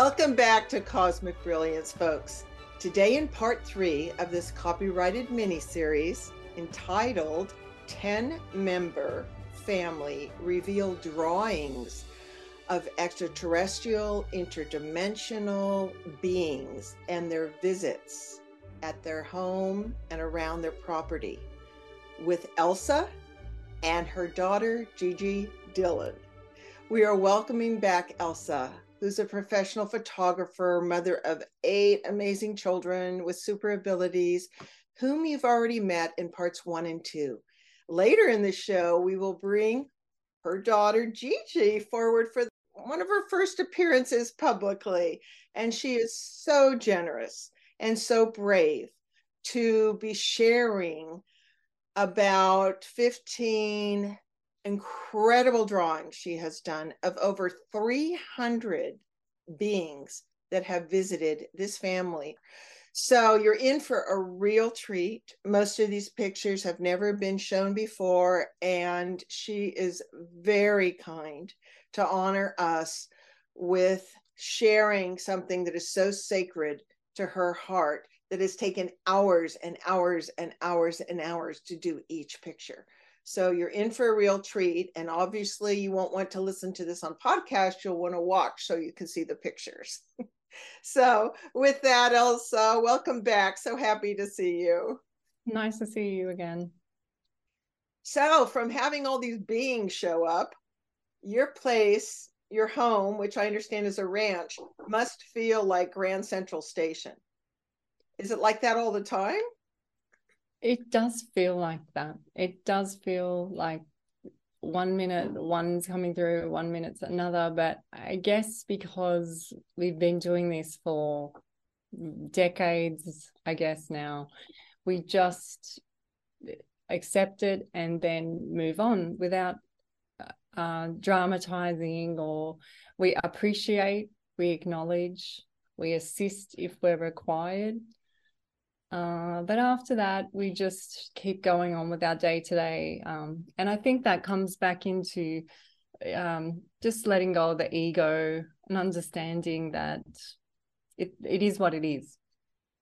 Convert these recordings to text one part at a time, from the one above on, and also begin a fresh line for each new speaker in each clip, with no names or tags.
Welcome back to Cosmic Brilliance, folks. Today, in part three of this copyrighted mini series entitled 10 Member Family Reveal Drawings of Extraterrestrial Interdimensional Beings and Their Visits at their home and around their property with Elsa and her daughter, Gigi Dillon. We are welcoming back Elsa who's a professional photographer, mother of eight amazing children with super abilities, whom you've already met in parts one and two. Later in the show, we will bring her daughter Gigi forward for one of her first appearances publicly. And she is so generous and so brave to be sharing about 15 incredible drawings she has done of over 300 beings that have visited this family. So you're in for a real treat. Most of these pictures have never been shown before, and she is very kind to honor us with sharing something that is so sacred to her heart that has taken hours and hours and hours and hours to do each picture. So you're in for a real treat. And obviously, you won't want to listen to this on podcast. You'll want to watch so you can see the pictures. so, with that, Elsa, welcome back. So happy to see you.
Nice to see you again.
So, from having all these beings show up, your place, your home, which I understand is a ranch, must feel like Grand Central Station. Is it like that all the time?
It does feel like that. It does feel like one minute one's coming through, one minute's another. But I guess because we've been doing this for decades, I guess now, we just accept it and then move on without uh, dramatizing or we appreciate, we acknowledge, we assist if we're required uh, but after that, we just keep going on with our day to day. And I think that comes back into um, just letting go of the ego and understanding that it, it is what it is.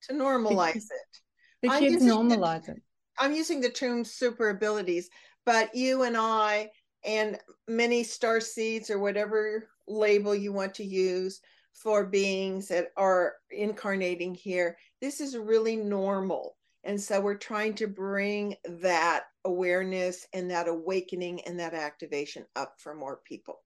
To normalize it.
The I'm kids normalize the, it.
I'm using the term super abilities, but you and I and many star seeds or whatever label you want to use for beings that are incarnating here. This is really normal. And so we're trying to bring that awareness and that awakening and that activation up for more people.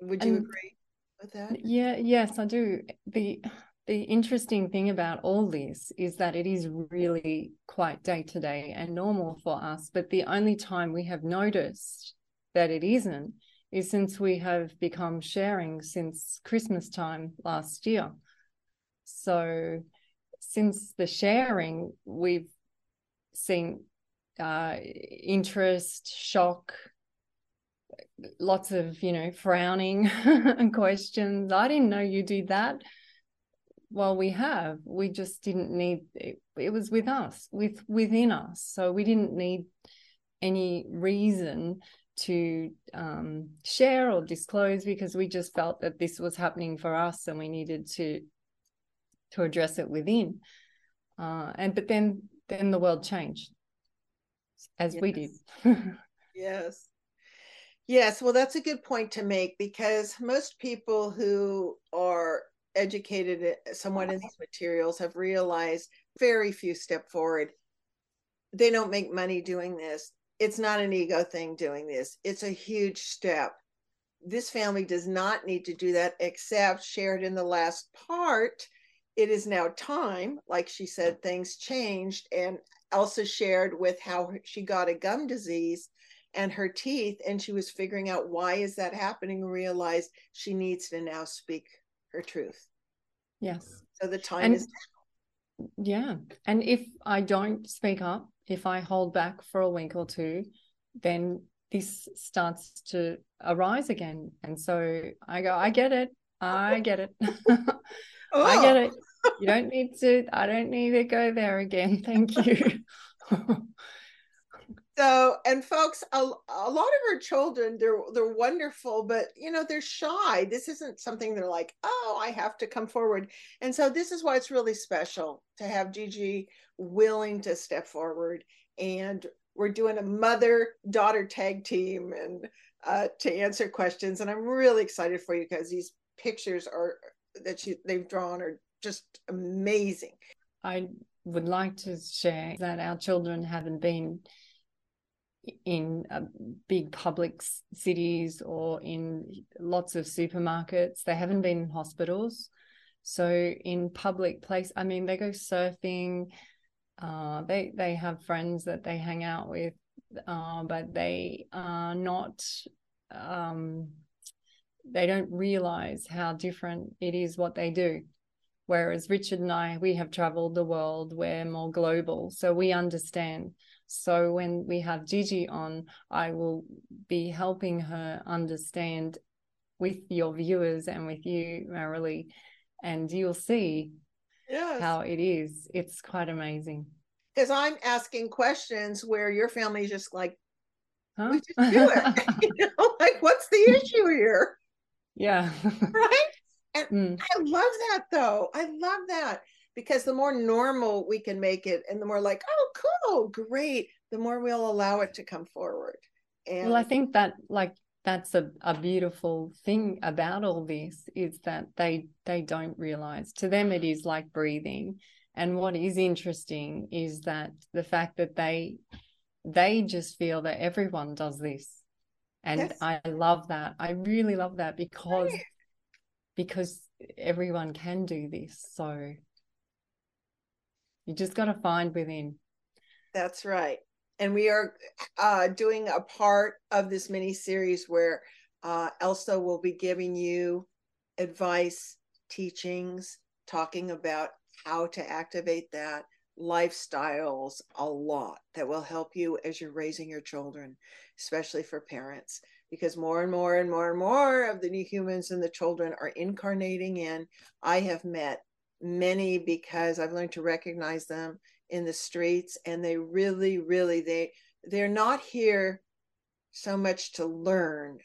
Would you and, agree with that?
Yeah, yes, I do. The the interesting thing about all this is that it is really quite day to day and normal for us. But the only time we have noticed that it isn't is since we have become sharing since Christmas time last year. So, since the sharing, we've seen uh, interest, shock, lots of you know frowning and questions. I didn't know you did that. Well, we have. We just didn't need. It, it was with us, with within us. So we didn't need any reason to um, share or disclose because we just felt that this was happening for us and we needed to to address it within. Uh, and but then then the world changed as yes. we did.
Yes. Yes. Well that's a good point to make because most people who are educated somewhat in these materials have realized very few step forward. They don't make money doing this it's not an ego thing doing this. It's a huge step. This family does not need to do that, except shared in the last part. It is now time. Like she said, things changed. And Elsa shared with how she got a gum disease and her teeth, and she was figuring out why is that happening and realized she needs to now speak her truth.
Yes.
So the time and, is
now. Yeah. And if I don't speak up, if I hold back for a week or two, then this starts to arise again. And so I go, I get it. I get it. oh. I get it. You don't need to, I don't need to go there again. Thank you.
So and folks a, a lot of our children they're they're wonderful but you know they're shy. This isn't something they're like oh i have to come forward. And so this is why it's really special to have gigi willing to step forward and we're doing a mother daughter tag team and uh, to answer questions and i'm really excited for you because these pictures are that you, they've drawn are just amazing.
I would like to share that our children haven't been in uh, big public cities or in lots of supermarkets. They haven't been in hospitals. So in public place, I mean, they go surfing. Uh, they they have friends that they hang out with, uh, but they are not. Um, they don't realize how different it is what they do. Whereas Richard and I, we have traveled the world. We're more global, so we understand so when we have Gigi on, I will be helping her understand with your viewers and with you, Marilee, and you'll see yes. how it is. It's quite amazing.
Because I'm asking questions where your family's just like, huh? we just do it. you know, like, what's the issue here?
Yeah.
right? And mm. I love that though. I love that because the more normal we can make it and the more like oh cool great the more we'll allow it to come forward.
And well i think that like that's a, a beautiful thing about all this is that they they don't realize. To them it is like breathing. And what is interesting is that the fact that they they just feel that everyone does this. And yes. i love that. I really love that because right. because everyone can do this. So you just got to find within.
That's right. And we are uh, doing a part of this mini series where uh, Elsa will be giving you advice, teachings, talking about how to activate that, lifestyles, a lot that will help you as you're raising your children, especially for parents. Because more and more and more and more of the new humans and the children are incarnating in. I have met many because I've learned to recognize them in the streets and they really really they they're not here so much to learn.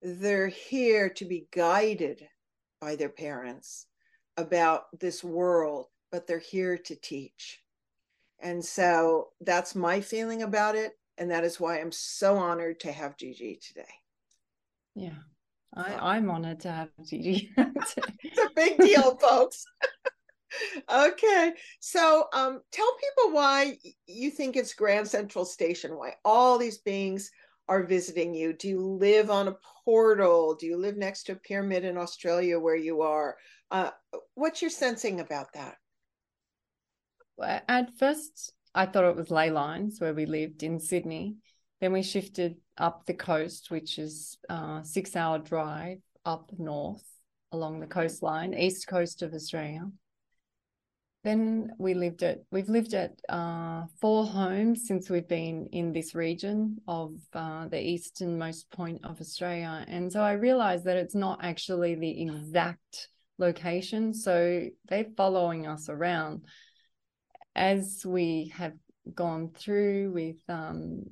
They're here to be guided by their parents about this world but they're here to teach. And so that's my feeling about it and that is why i'm so honored to have gigi today.
Yeah I, I'm honored to have Gigi.
it's a big deal, folks. okay, so um, tell people why you think it's Grand Central Station. Why all these beings are visiting you? Do you live on a portal? Do you live next to a pyramid in Australia where you are? Uh, what's your sensing about that?
At first, I thought it was ley lines where we lived in Sydney. Then we shifted up the coast, which is a six hour drive up north along the coastline, east coast of Australia. Then we lived at we've lived at uh, four homes since we've been in this region of uh, the easternmost point of Australia, and so I realized that it's not actually the exact location. So they're following us around as we have gone through with um,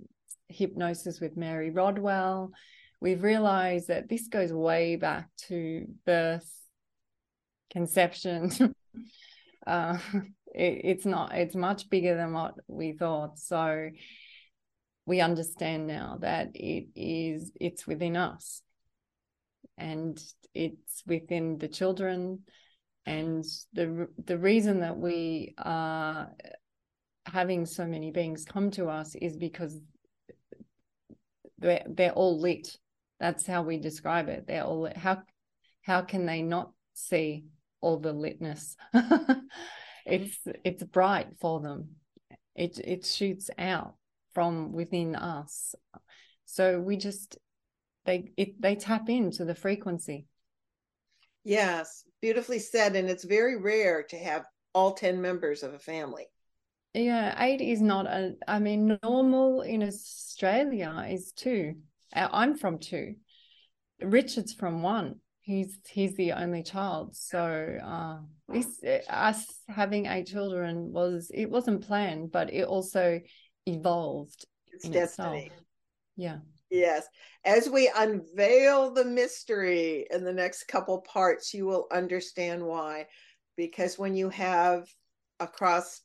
hypnosis with Mary Rodwell, we've realized that this goes way back to birth, conception. uh, it, it's not, it's much bigger than what we thought. So we understand now that it is, it's within us and it's within the children. And the the reason that we are having so many beings come to us is because they're, they're all lit. That's how we describe it. They're all lit. How how can they not see all the litness? Mm-hmm. it's it's bright for them. It it shoots out from within us. So we just they it they tap into the frequency.
Yes, beautifully said. And it's very rare to have all 10 members of a family.
Yeah, eight is not a. I mean, normal in Australia is two. I'm from two. Richard's from one. He's he's the only child. So uh, this us having eight children was it wasn't planned, but it also evolved
It's destiny.
Itself. Yeah.
Yes. As we unveil the mystery in the next couple parts, you will understand why. Because when you have across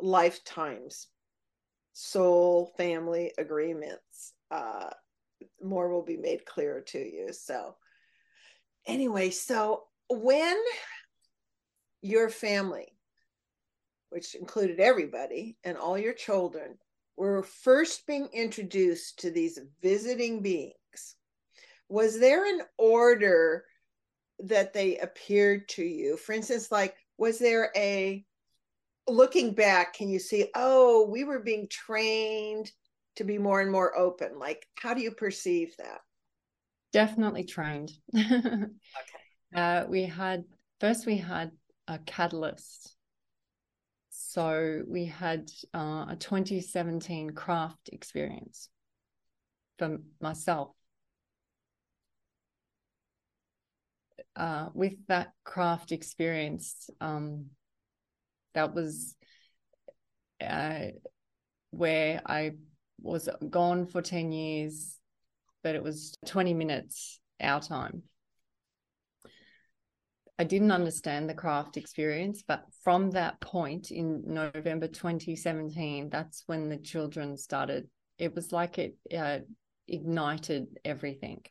lifetimes soul family agreements, uh, more will be made clear to you. So, anyway, so when your family, which included everybody and all your children, were first being introduced to these visiting beings, was there an order that they appeared to you? For instance, like, was there a looking back, can you see, oh, we were being trained to be more and more open? Like, how do you perceive that?
Definitely trained. okay. Uh, we had, first, we had a catalyst so we had uh, a 2017 craft experience for myself. Uh, with that craft experience, um, that was uh, where I was gone for 10 years, but it was 20 minutes our time I didn't understand the craft experience, but from that point in November 2017, that's when the children started. It was like it uh, ignited everything,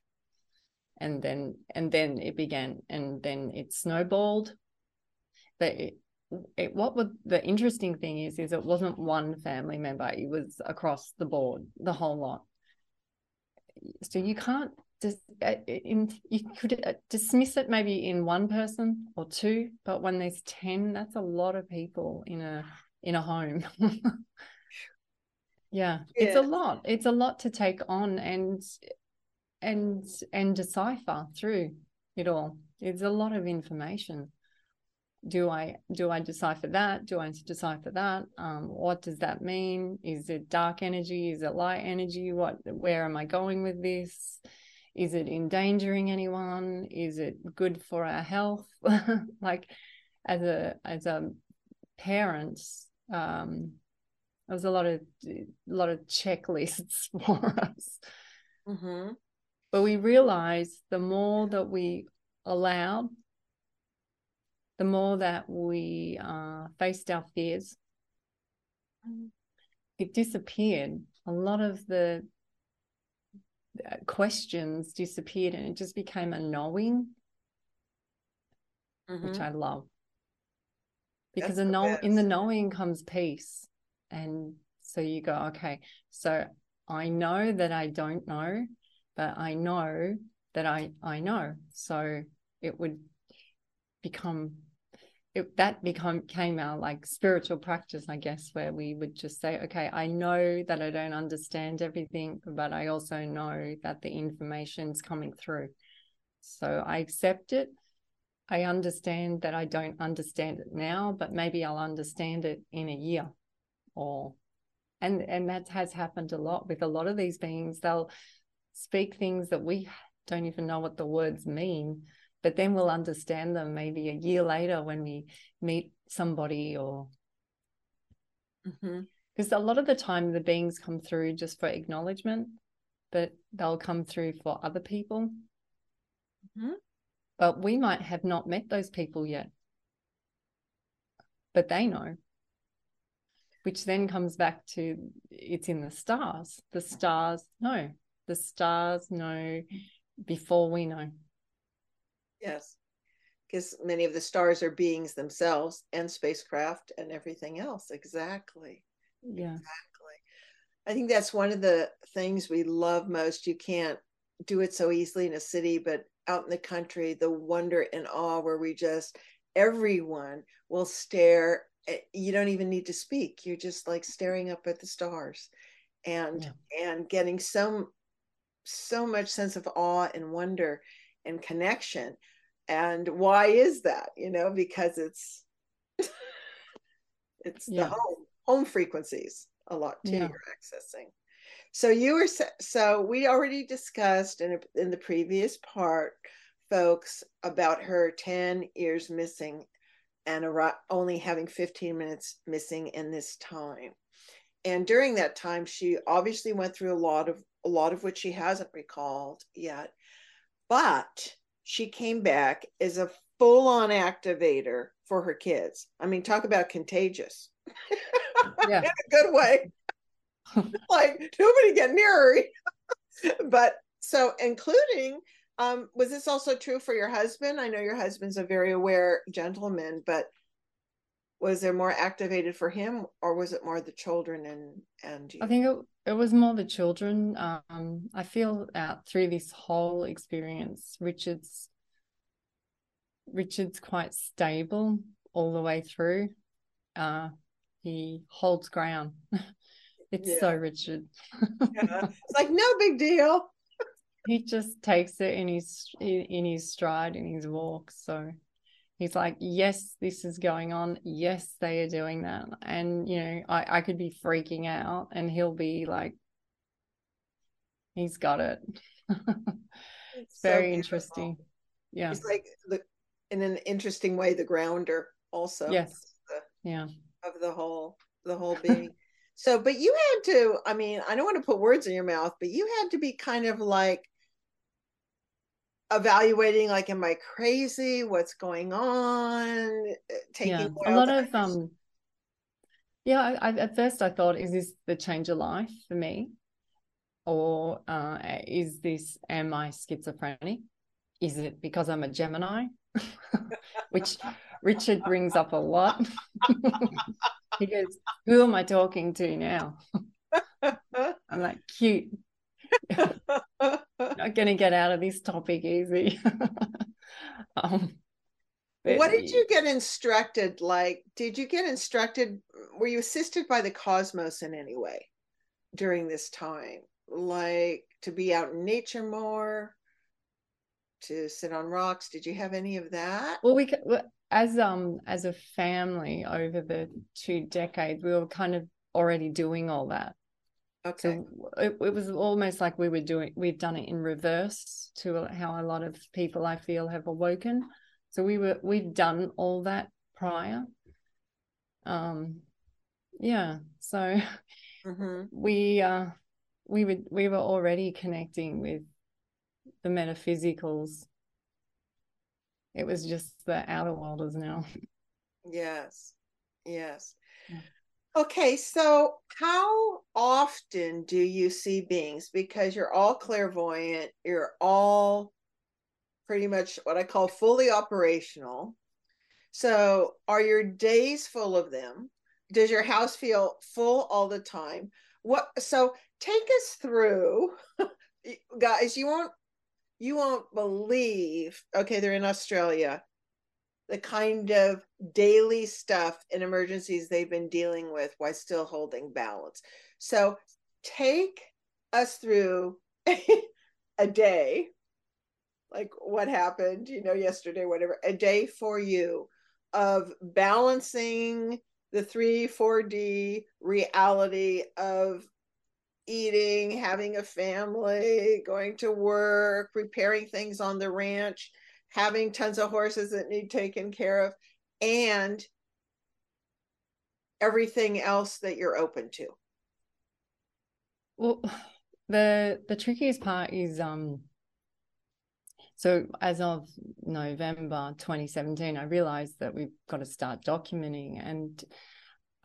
and then and then it began, and then it snowballed. But it, it, what would the interesting thing is, is it wasn't one family member; it was across the board, the whole lot. So you can't dis, uh, in, you could uh, dismiss it maybe in one person or two, but when there's 10, that's a lot of people in a in a home. yeah, yeah, it's a lot. It's a lot to take on and and and decipher through it all. It's a lot of information. Do I do I decipher that? Do I decipher that? Um, what does that mean? Is it dark energy? Is it light energy? What where am I going with this? is it endangering anyone is it good for our health like as a as a parent um there was a lot of a lot of checklists for us mm-hmm. but we realized the more that we allowed the more that we uh, faced our fears mm. it disappeared. A lot of the uh, questions disappeared and it just became a knowing mm-hmm. which i love. Because a know, in the knowing comes peace. And so you go okay so i know that i don't know but i know that i i know. So it would become it, that become came our like spiritual practice i guess where we would just say okay i know that i don't understand everything but i also know that the information's coming through. So i accept it. I understand that i don't understand it now but maybe i'll understand it in a year or and and that has happened a lot with a lot of these beings. They'll speak things that we don't even know what the words mean but then we'll understand them maybe a year later when we meet somebody or because mm-hmm. a lot of the time the beings come through just for acknowledgement but they'll come through for other people. Mm-hmm. but we might have not met those people yet. But they know. Which then comes back to it's in the stars. The stars know. The stars know before we know
Yes. Because many of the stars are beings themselves and spacecraft and everything else. Exactly.
Yeah.
Exactly. I think that's one of the things we love most. You can't do it so easily in a city, but out in the country, the wonder and awe where we just, everyone will stare. You don't even need to speak. You're just like staring up at the stars and yeah. and getting so so much sense of awe and wonder and connection and why is that you know because it's it's yeah. the home home frequencies a lot too yeah. you're accessing so you were so we already discussed in, in the previous part folks about her 10 years missing and only having 15 minutes missing in this time and during that time, she obviously went through a lot of a lot of which she hasn't recalled yet. But she came back as a full-on activator for her kids. I mean, talk about contagious. Yeah. In a good way. like nobody get near her. but so including um was this also true for your husband? I know your husband's a very aware gentleman, but was there more activated for him or was it more the children and and you?
i think it, it was more the children um i feel out through this whole experience richard's richard's quite stable all the way through uh he holds ground it's yeah. so richard
yeah. it's like no big deal
he just takes it in his in his stride in his walk so he's like yes this is going on. Yes they are doing that. And you know i, I could be freaking out and he'll be like he's got it. Very so interesting. Yeah.
He's like the in an interesting way the grounder also
yes. the, yeah.
of the whole the whole being. So but you had to i mean i don't want to put words in your mouth but you had to be kind of like evaluating like am i crazy? What's going on? Uh,
taking yeah, a lot of um yeah I, I, at first i thought is this the change of life for me? Or uh, is this am i schizophrenic? Is it because i'm a gemini? Which richard brings up a lot. He goes who am i talking to now? I'm like cute not going to get out of this topic easy.
um, what did you get instructed? Like, did you get instructed? Were you assisted by the cosmos in any way during this time? Like to be out in nature more, to sit on rocks? Did you have any of that?
Well, we as um as a family over the two decades, we were kind of already doing all that.
Okay.
So it, it was almost like we were doing, we've done it in reverse to how a lot of people I feel have awoken. So we were, we've done all that prior. Um, yeah. So mm-hmm. we, uh, we would, we were already connecting with the metaphysicals. It was just the outer worlders now.
Yes. Yes. Yeah. Okay, so how often do you see beings? Because you're all clairvoyant, you're all pretty much what I call fully operational. So, are your days full of them? Does your house feel full all the time? What so take us through guys, you won't you won't believe. Okay, they're in Australia the kind of daily stuff and emergencies they've been dealing with while still holding balance. So take us through a day, like what happened, you know, yesterday, whatever, a day for you of balancing the 3 4D reality of eating, having a family, going to work, repairing things on the ranch, having tons of horses that need taken care of, and everything else that you're open to?
Well, the the trickiest part is um so as of November 2017, I realized that we've got to start documenting and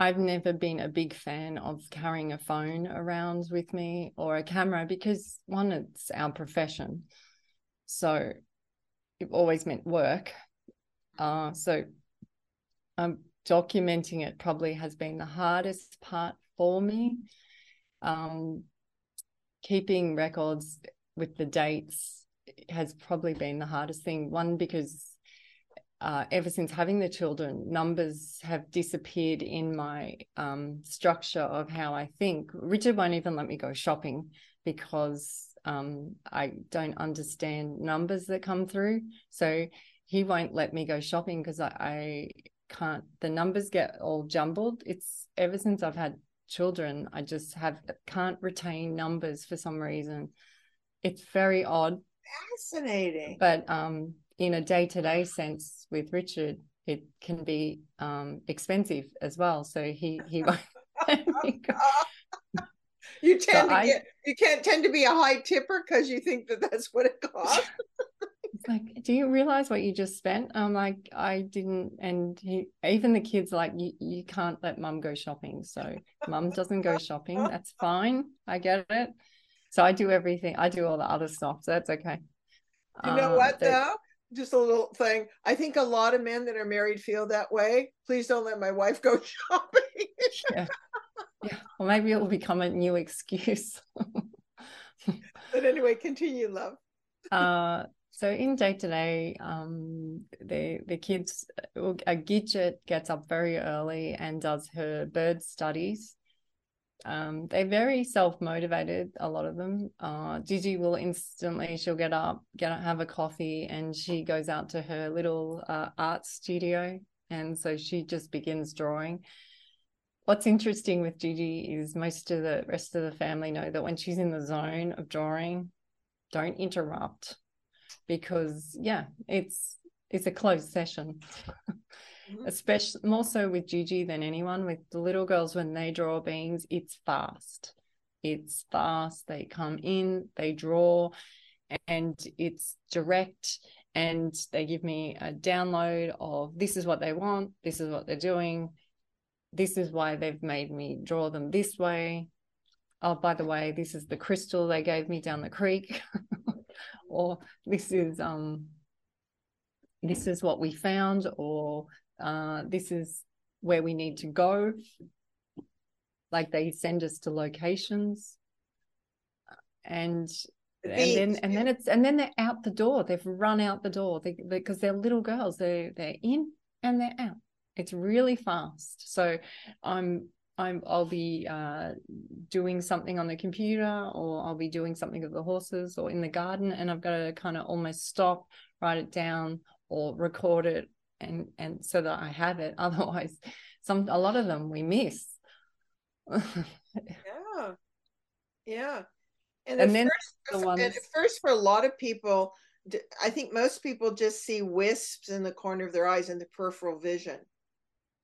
I've never been a big fan of carrying a phone around with me or a camera because one, it's our profession. So it always meant work. Uh, so um, documenting it probably has been the hardest part for me. Um, keeping records with the dates has probably been the hardest thing. One, because uh, ever since having the children, numbers have disappeared in my um, structure of how I think. Richard won't even let me go shopping because um, I don't understand numbers that come through. So he won't let me go shopping because I, I can't, the numbers get all jumbled. It's ever since I've had children, I just have can't retain numbers for some reason. It's very odd.
Fascinating.
But um, in a day to day sense with Richard, it can be um, expensive as well. So he he won't
you tend so to I, get you can't tend to be a high tipper because you think that that's what it costs
it's like do you realize what you just spent? I'm like i didn't and he, even the kids like you, you can't let mum go shopping. So mum doesn't go shopping. That's fine. I get it. So i do everything. I do all the other stuff so that's okay.
You know uh, what though? Just a little thing. I think a lot of men that are married feel that way. Please don't let my wife go shopping.
Yeah. Yeah. Or maybe it will become a new excuse.
But anyway continue love.
Uh so in day to day, the the kids, a Gidget gets up very early and does her bird studies. Um, they're very self motivated. A lot of them. Uh, Gigi will instantly she'll get up, get have a coffee, and she goes out to her little uh, art studio, and so she just begins drawing. What's interesting with Gigi is most of the rest of the family know that when she's in the zone of drawing, don't interrupt because yeah, it's it's a closed session. Mm-hmm. Especially more so with Gigi than anyone. With the little girls, when they draw beings, it's fast. It's fast. They come in, they draw, and it's direct. And they give me a download of this is what they want, this is what they're doing, this is why they've made me draw them this way. Oh, by the way, this is the crystal they gave me down the creek. or this is um this is what we found or uh, this is where we need to go. Like they send us to locations. And and then and then it's and then they're out the door. They've run out the door. They, because they're little girls. They they're in and they're out. It's really fast. So i'm I'm, I'll be uh, doing something on the computer or I'll be doing something with the horses or in the garden and I've got to kind of almost stop, write it down or record it and and so that I have it. Otherwise, some a lot of them we miss.
yeah, yeah, and, and then first, the ones... at first for a lot of people, I think most people just see wisps in the corner of their eyes in the peripheral vision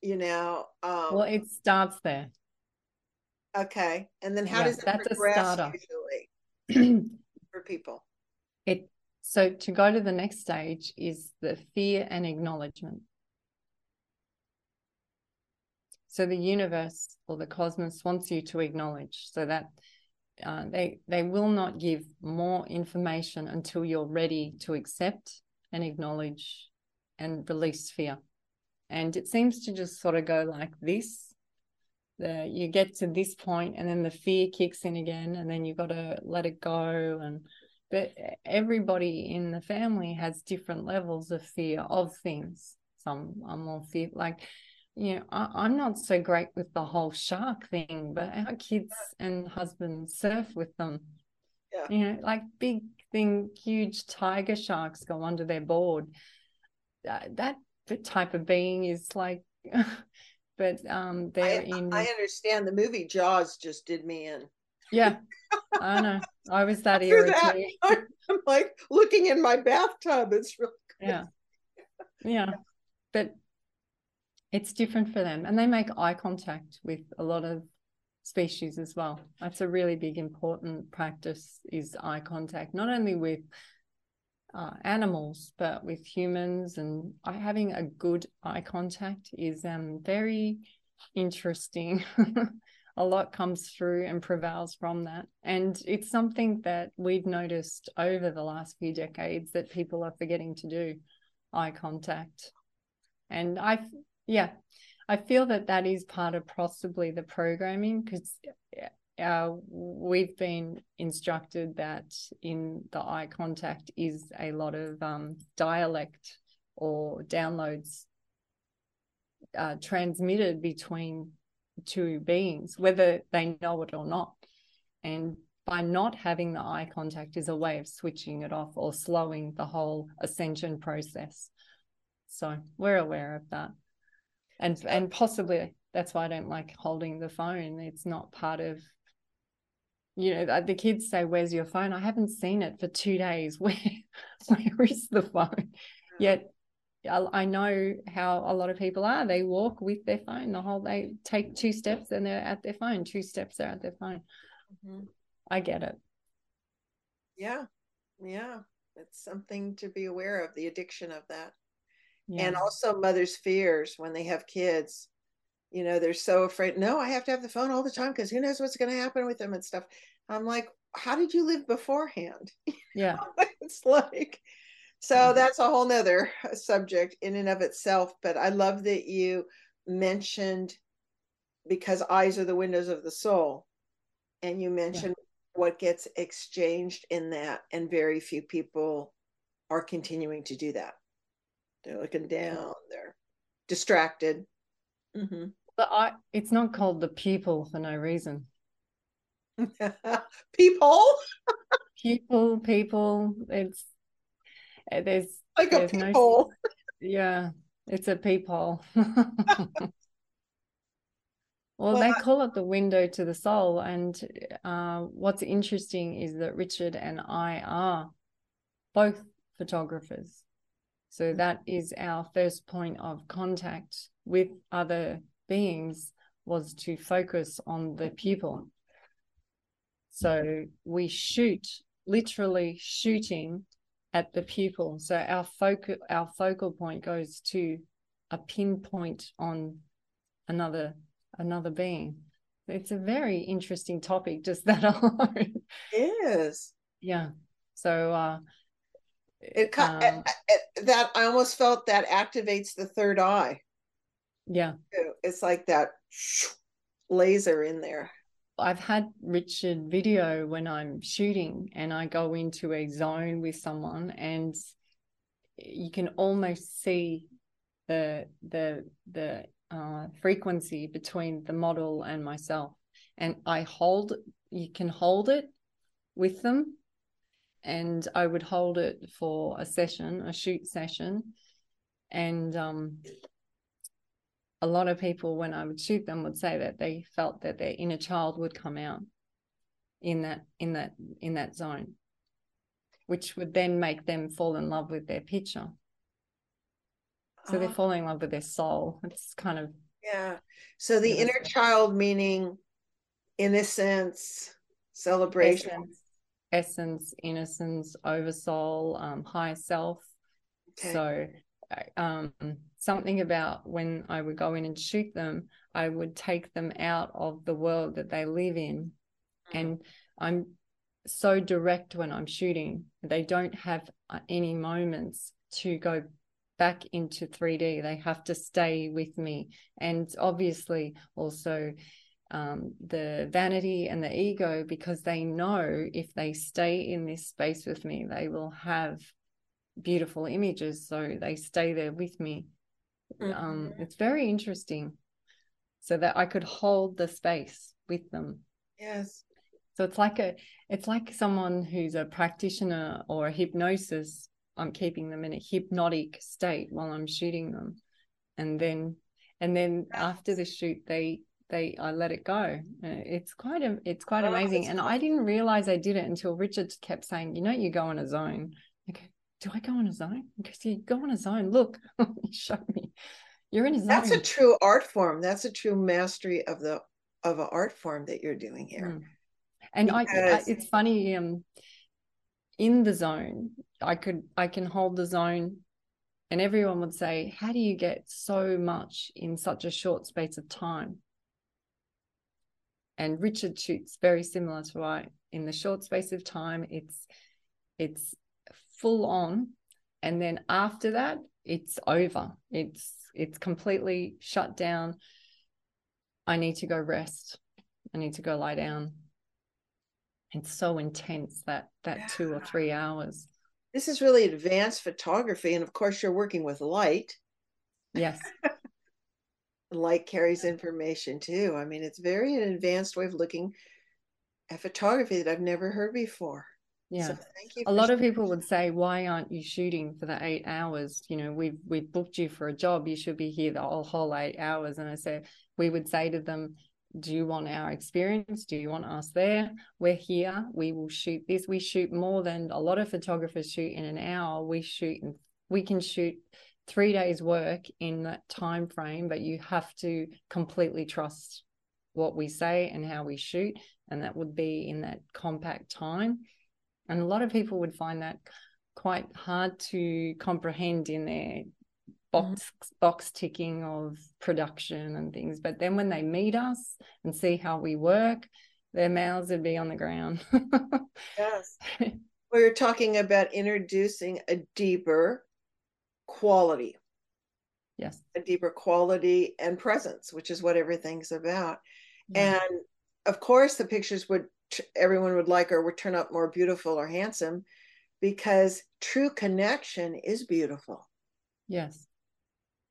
you know um
well it starts there.
Okay and then how yeah, does it that's progress a starter. usually for people?
It so to go to the next stage is the fear and acknowledgement. So the universe or the cosmos wants you to acknowledge so that uh, they they will not give more information until you're ready to accept and acknowledge and release fear and it seems to just sort of go like this the you get to this point and then the fear kicks in again and then you've got to let it go and but everybody in the family has different levels of fear of things. Some are more fear like you know I, am not so great with the whole shark thing but our kids and husbands surf with them. Yeah. you know like big thing huge tiger sharks go under their board. That, that type of being is like but um they're
I,
in
I understand the movie Jaws just did me in.
Yeah. I know. I was that era that.
I'm like looking in my bathtub. It's really
Yeah. Yeah. But it's different for them. And they make eye contact with a lot of species as well. That's a really big important practice is eye contact, not only with uh, animals, but with humans and having a good eye contact is um, very interesting. a lot comes through and prevails from that. And it's something that we've noticed over the last few decades that people are forgetting to do eye contact. And I, yeah, I feel that that is part of possibly the programming because uh, we've been instructed that in the eye contact is a lot of um, dialect or downloads uh, transmitted between two beings, whether they know it or not. And by not having the eye contact is a way of switching it off or slowing the whole ascension process. So we're aware of that. And and possibly that's why I don't like holding the phone. It's not part of you know the kids say where's your phone i haven't seen it for two days where where is the phone yet I know how a lot of people are. They walk with their phone the whole They take two steps and they're at their phone, two steps, they're at their phone. Mm-hmm. I get it.
Yeah. Yeah. It's something to be aware of the addiction of that. Yeah. And also mothers' fears when they have kids. You know, they're so afraid. No, I have to have the phone all the time because who knows what's going to happen with them and stuff. I'm like, how did you live beforehand?
Yeah.
it's like, so mm-hmm. that's a whole nother subject in and of itself. But I love that you mentioned because eyes are the windows of the soul. And you mentioned yeah. what gets exchanged in that. And very few people are continuing to do that. They're looking down, they're distracted.
Mm-hmm. But I, it's not called the people for no reason.
people?
People people it's eh, there's
like there's a people.
no, yeah it's a people well, well, they call it the window to the soul and uh, what's interesting is that richard and i are both photographers. So that is our first point of contact with other beings was to focus on the pupil so we shoot, literally shooting at the pupil. So our focal our focal point goes to a pinpoint on another another being. It's a very interesting topic, just that alone.
Is
yeah. So uh,
it, um, it, it, that I almost felt that activates the third eye.
Yeah,
it's like that laser in there.
I've had Richard video when I'm shooting and I go into a zone with someone and you can almost see the the the uh, frequency between the model and myself. And I hold you can hold it with them and I would hold it for a session a shoot session. And um a lot of people when i would shoot them would say that they felt that their inner child would come out in that in that in that zone which would then make them fall in love with their picture. So they're ah. falling in love with their soul. It's kind of
yeah. So the inner child meaning innocence celebration.
Essence, essence innocence oversoul um, higher self. Okay. so um, something about when I would go in and shoot them, I would take them out of the world that they live in. Mm. And I'm so direct when I'm shooting. They don't have uh, any moments to go back into 3D. They have to stay with me. And obviously, also um, the vanity and the ego, because they know if they stay in this space with me, they will have beautiful images so they stay there with me um, mm-hmm. um, it's very interesting so that i could hold the space with them
yes
so it's like a it's like someone who's a practitioner or a hypnosis i'm keeping them in a hypnotic state while i'm shooting them and then and then after the shoot they they I let it go. Uh, it's quite a it's quite oh, amazing. And I didn't realize I did it until Richard kept saying, you know, you go in a zone. Okay, do I go on a zone? Because you go on a zone. Look, show me. You're in a zone.
That's a true art form. That's a true mastery of the of an art form that you're doing here. Mm.
And because... I, I, it's funny. Um, in the zone, I could I can hold the zone, and everyone would say, "How do you get so much in such a short space of time?" And Richard shoots very similar to I. In the short space of time, it's it's full on and then after that it's over. It's it's completely shut down. I need to go rest. I need to go lie down. It's so intense that that yeah. two or three hours.
This is really advanced photography and of course you're working with light.
Yes.
Light carries information too. I mean it's very an advanced way of looking at photography that i've never heard before
yeah. so a lot of people would say why aren't you shooting for the eight hours? You know we've we've booked you for a job. You should be here the whole, whole eight hours. And i said we would say to them do you want our experience? Do you want us there? We're here. We will shoot this. We shoot more than a lot of photographers shoot in an hour. We shoot in, we can shoot three days work in that time frame but you have to completely trust what we say and how we shoot. And that would be in that compact time and a lot of people would find that quite hard to comprehend in their box mm-hmm. box ticking of production and things but then when they meet us and see how we work their mouths would be on the ground
yes we are talking about introducing a deeper quality.
Yes.
A deeper quality and presence, which is what everything's about. Yeah. And of course, the pictures would, everyone would like or would turn up more beautiful or handsome because true connection is beautiful.
Yes,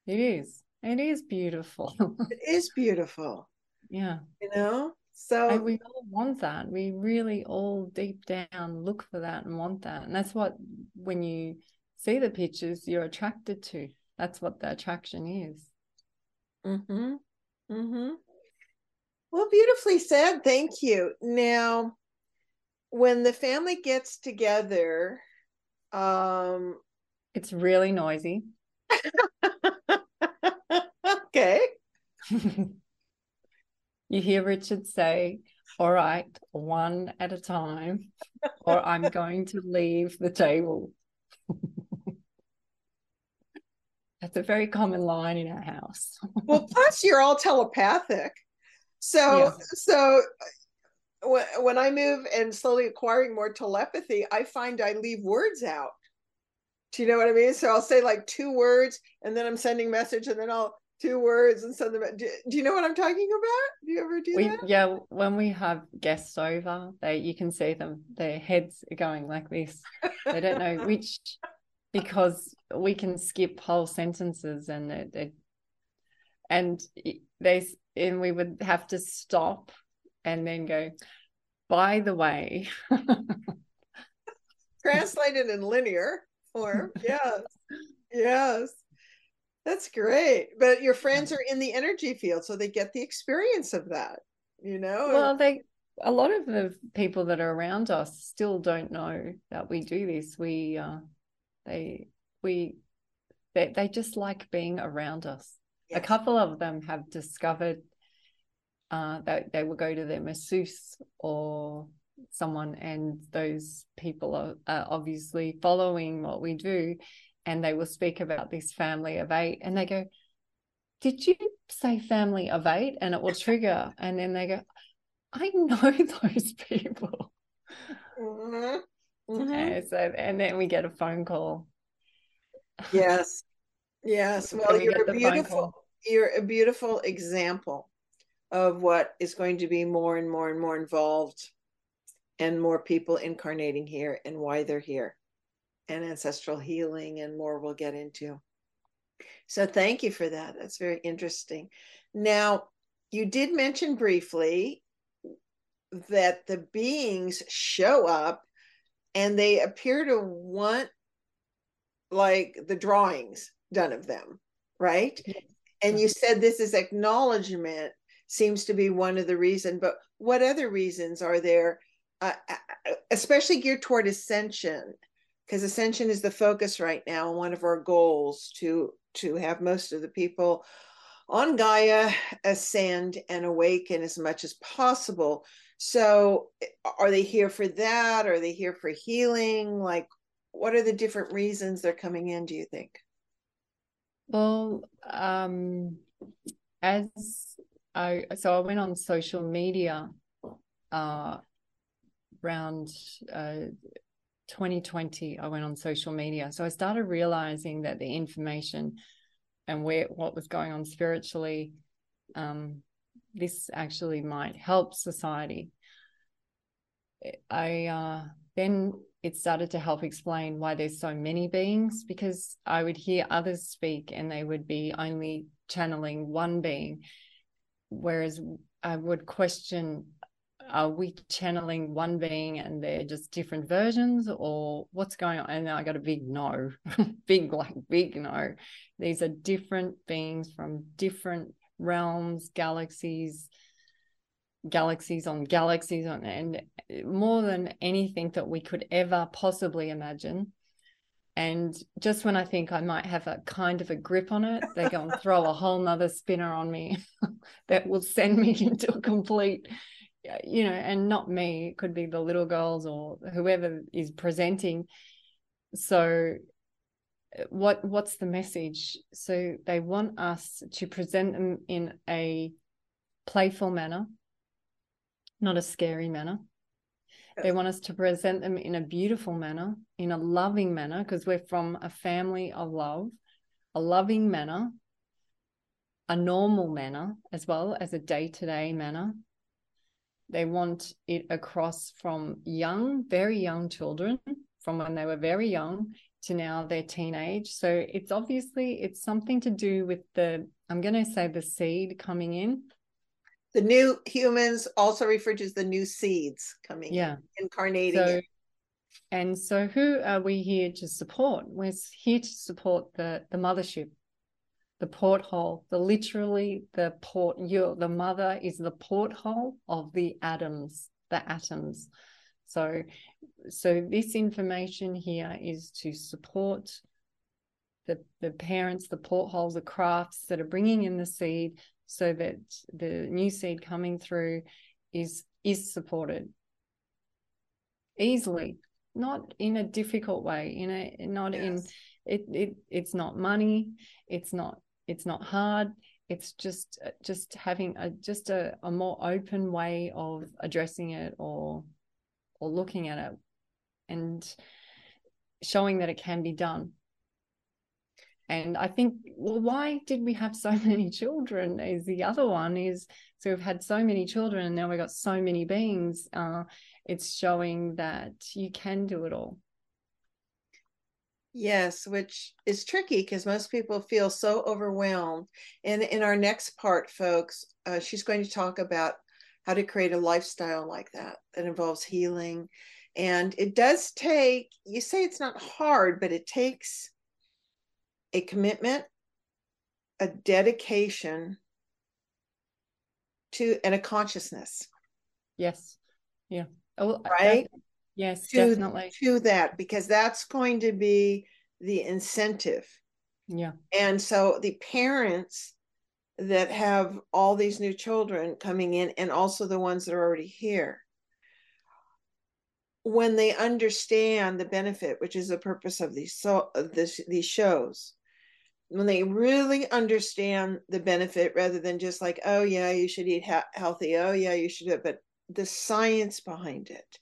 it is. It is beautiful.
it is beautiful.
Yeah.
You know? So
and we all want that. We really all deep down look for that and want that. And that's what when you see the pictures you're attracted to. That's what the attraction is.
Mm-hmm. Mm-hmm. Well, beautifully said. Thank you. Now, when the family gets together, um,
it's really noisy.
okay.
you hear Richard say, All right, one at a time, or I'm going to leave the table. That's a very common line in our house.
well, plus you're all telepathic. So, yes. so uh, when, when I move and slowly acquiring more telepathy, I find I leave words out. Do you know what I mean? So I'll say like two words and then I'm sending message and then I'll two words and send them. Do, do you know what I'm talking about? Do you ever do
we,
that?
Yeah, when we have guests over, they you can see them. Their heads are going like this. They don't know which because we can skip whole sentences and it, it and they and we would have to stop and then go by the way.
Translated in linear form. Yes. Yes. That's great. But your friends are in the energy field so they get the experience of that you know?
Well they a lot of the people that are around us still don't know that we do this. We uh they we they, they just like being around us. Yes. A couple of them have discovered uh, that they will go to their masseuse or someone, and those people are, are obviously following what we do, and they will speak about this family of eight, and they go, "Did you say family of eight? And it will trigger, and then they go, "I know those people." Mm-hmm. Mm-hmm. And so, and then we get a phone call.
Yes, yes. Well, you're a beautiful. You're a beautiful example of what is going to be more and more and more involved, and more people incarnating here, and why they're here, and ancestral healing, and more we'll get into. So, thank you for that. That's very interesting. Now, you did mention briefly that the beings show up and they appear to want like the drawings done of them right and you said this is acknowledgement seems to be one of the reason but what other reasons are there uh, uh especially geared toward ascension because ascension is the focus right now and one of our goals to to have most of the people on gaia ascend and awaken as much as possible so are they here for that? Are they here for healing? Like, what are the different reasons they're coming in, do you think?
Well, um, as I, so I went on social media uh, around uh, 2020, I went on social media. So I started realizing that the information and where what was going on spiritually um, this actually might help society. I uh, then it started to help explain why there's so many beings because I would hear others speak and they would be only channeling one being, whereas I would question are we channeling one being and they're just different versions or what's going on? And i got a big no big like big no. These are different beings from different realms, galaxies, galaxies on galaxies on and more than anything that we could ever possibly imagine and just when I think I might have a kind of a grip on it, they go and throw a whole nother spinner on me that will send me into a complete, you know, and not me, it could be the little girls or whoever is presenting. So what what's the message? So they want us to present them in a playful manner, not a scary manner they want us to present them in a beautiful manner, in a loving manner, because we're from a family of love, a loving manner, a normal manner, as well as a day to day manner. They want it across from young, very young children, from when they were very young to now their teenage. So it's obviously it's something to do with the I'm going to say the seed coming in
the new humans also referred to as the new seeds coming
yeah.
in, incarnating so,
and so who are we here to support? We're here to support the the mothership the porthole the literally the port you the mother is the porthole of the atoms the atoms. So so this information here is to support the the parents the portholes the crafts that are bringing in the seed so that the new seed coming through is is supported easily not in a difficult way you know not yes. in it, it it's not money it's not it's not hard it's just uh, just having a just a, a more open way of addressing it or or looking at it and showing that it can be done and I think, well, why did we have so many children? Is the other one is so we've had so many children and now we've got so many beings. Uh, it's showing that you can do it all.
Yes, which is tricky because most people feel so overwhelmed. And in our next part, folks, uh, she's going to talk about how to create a lifestyle like that that involves healing. And it does take, you say it's not hard, but it takes a commitment, a dedication to, and a consciousness.
Yes. Yeah.
Oh, right.
yes,
to,
definitely.
To that, because that's going to be the incentive.
Yeah.
And so the parents that have all these new children coming in and also the ones that are already here when they understand the benefit which is the purpose of these so this these shows when they really understand the benefit rather than just like oh yeah you should eat ha- healthy. Oh yeah you should do it. But the science behind it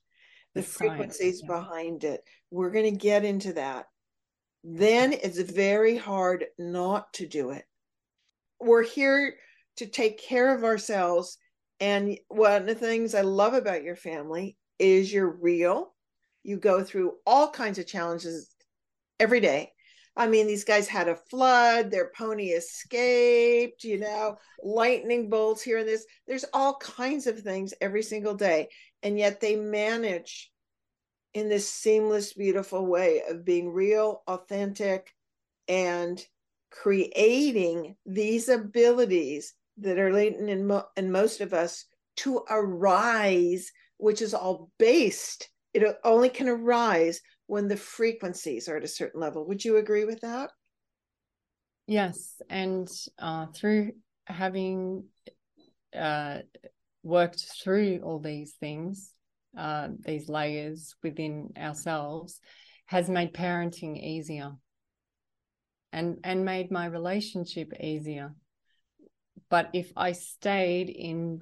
the, the frequencies science, yeah. behind it we're going to get into that. Then it's very hard not to do it. We're here to take care of ourselves and one of the things i love about your family is you're real. You go through all kinds of challenges every day I mean, these guys had a flood, their pony escaped, you know, lightning bolts here and this. There's all kinds of things every single day. And yet they manage in this seamless, beautiful way of being real, authentic, and creating these abilities that are latent in, mo- in most of us to arise, which is all based, it only can arise when the frequencies are at a certain level. Would you agree with that?
Yes. And uh, through having uh, worked through all these things, uh, these layers within ourselves, has made parenting easier and, and made my relationship easier. But if I stayed in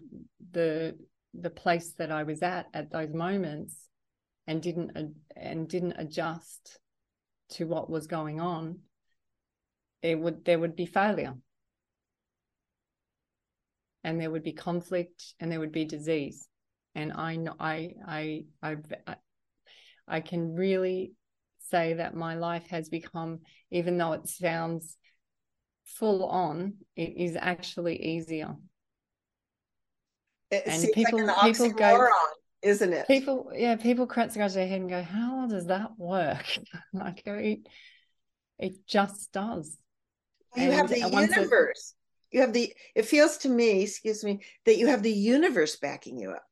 the the place that I was at at those moments, and didn't and didn't adjust to what was going on it would there would be failure. And there would be conflict and there would be disease. And i know i i i i can really say that my life has become even though it sounds full on it is actually easier.
It and people like people go isn't it?
People, yeah, people scratch their head and go, "How does that work?" like it, it just does.
You and have the universe. It, you have the. It feels to me, excuse me, that you have the universe backing you up.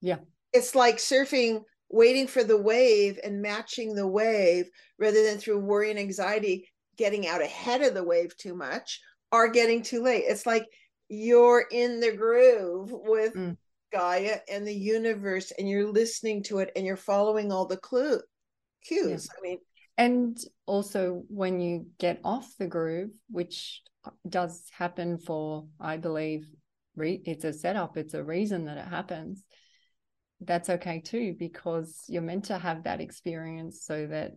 Yeah,
it's like surfing waiting for the wave and matching the wave rather than through worry and anxiety getting out ahead of the wave too much or getting too late. It's like you're in the groove with mm. Gaia and the universe and you're listening to it and you're following all the clue cues. Yeah. I mean,
and also when you get off the groove, which does happen for, I believe, re- it's a setup, it's a reason that it happens. That's okay too, because you're meant to have that experience so that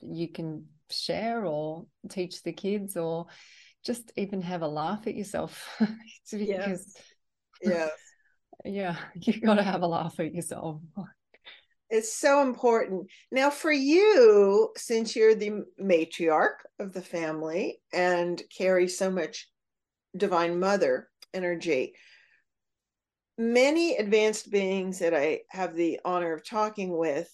you can share or teach the kids or just even have a laugh at yourself.
because, yes.
Yeah, you got to have a laugh at yourself.
It's so important. Now, for you, since you're the matriarch of the family and carry so much divine mother energy, many advanced beings that I have the honor of talking with,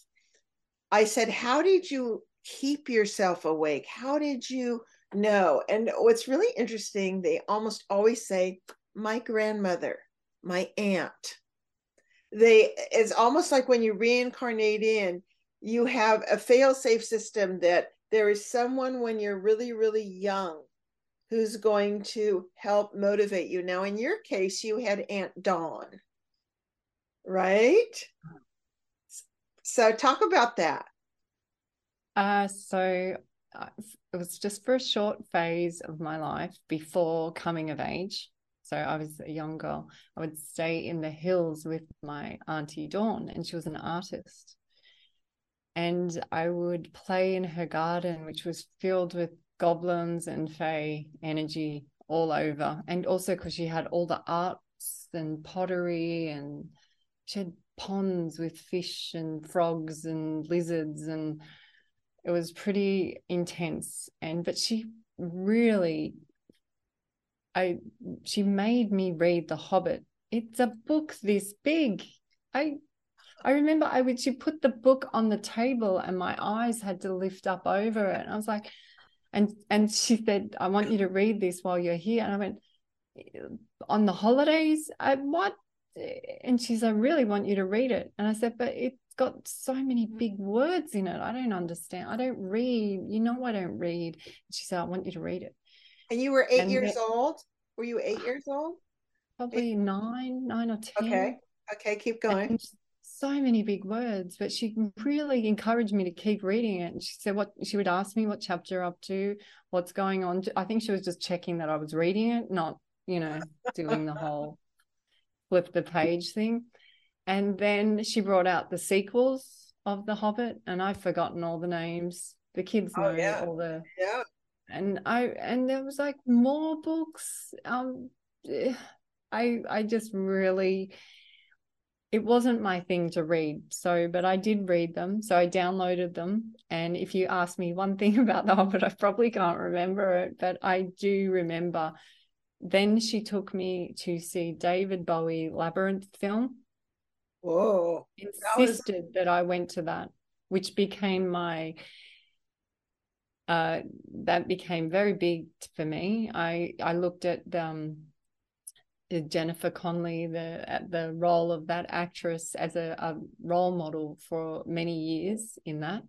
I said, How did you keep yourself awake? How did you know? And what's really interesting, they almost always say, My grandmother, my aunt. They it's almost like when you reincarnate in you have a fail safe system that there is someone when you're really really young who's going to help motivate you. Now in your case you had aunt dawn right? So talk about that.
Uh so uh, it was just for a short phase of my life before coming of age so I was a young girl. I would stay in the hills with my auntie Dawn, and she was an artist. And I would play in her garden, which was filled with goblins and fae energy all over. And also because she had all the arts and pottery, and she had ponds with fish and frogs and lizards, and it was pretty intense. And but she really I she made me read The Hobbit. It's a book this big. I I remember I would she put the book on the table and my eyes had to lift up over it. And I was like, and and she said, I want you to read this while you're here. And I went, eh, on the holidays? I what? And she she's I really want you to read it. And I said, but it's got so many big words in it. I don't understand. I don't read. You know I don't read. And she said, I want you to read it.
And you were eight and years old? Were you eight years old?
Probably
eight?
nine, nine or 10.
Okay. Okay. Keep going. And
so many big words, but she really encouraged me to keep reading it. And she said, What she would ask me what chapter up to, what's going on. I think she was just checking that I was reading it, not, you know, doing the whole flip the page thing. And then she brought out the sequels of The Hobbit, and I've forgotten all the names. The kids oh, know oh, yeah. all the
yeah
and I and there was like more books. Um, eh, I I just really it wasn't my thing to read. So but i did read them. So i downloaded them. And if you ask me one thing about the hobbit i probably can't remember it. But i do remember then she took me to see david bowie labyrinth film.
Whoa.
Insisted that, was... that i went to that which became my uh, that became very big for me. I I looked at um, Jennifer Connelly, the the role of that actress as a, a role model for many years in that,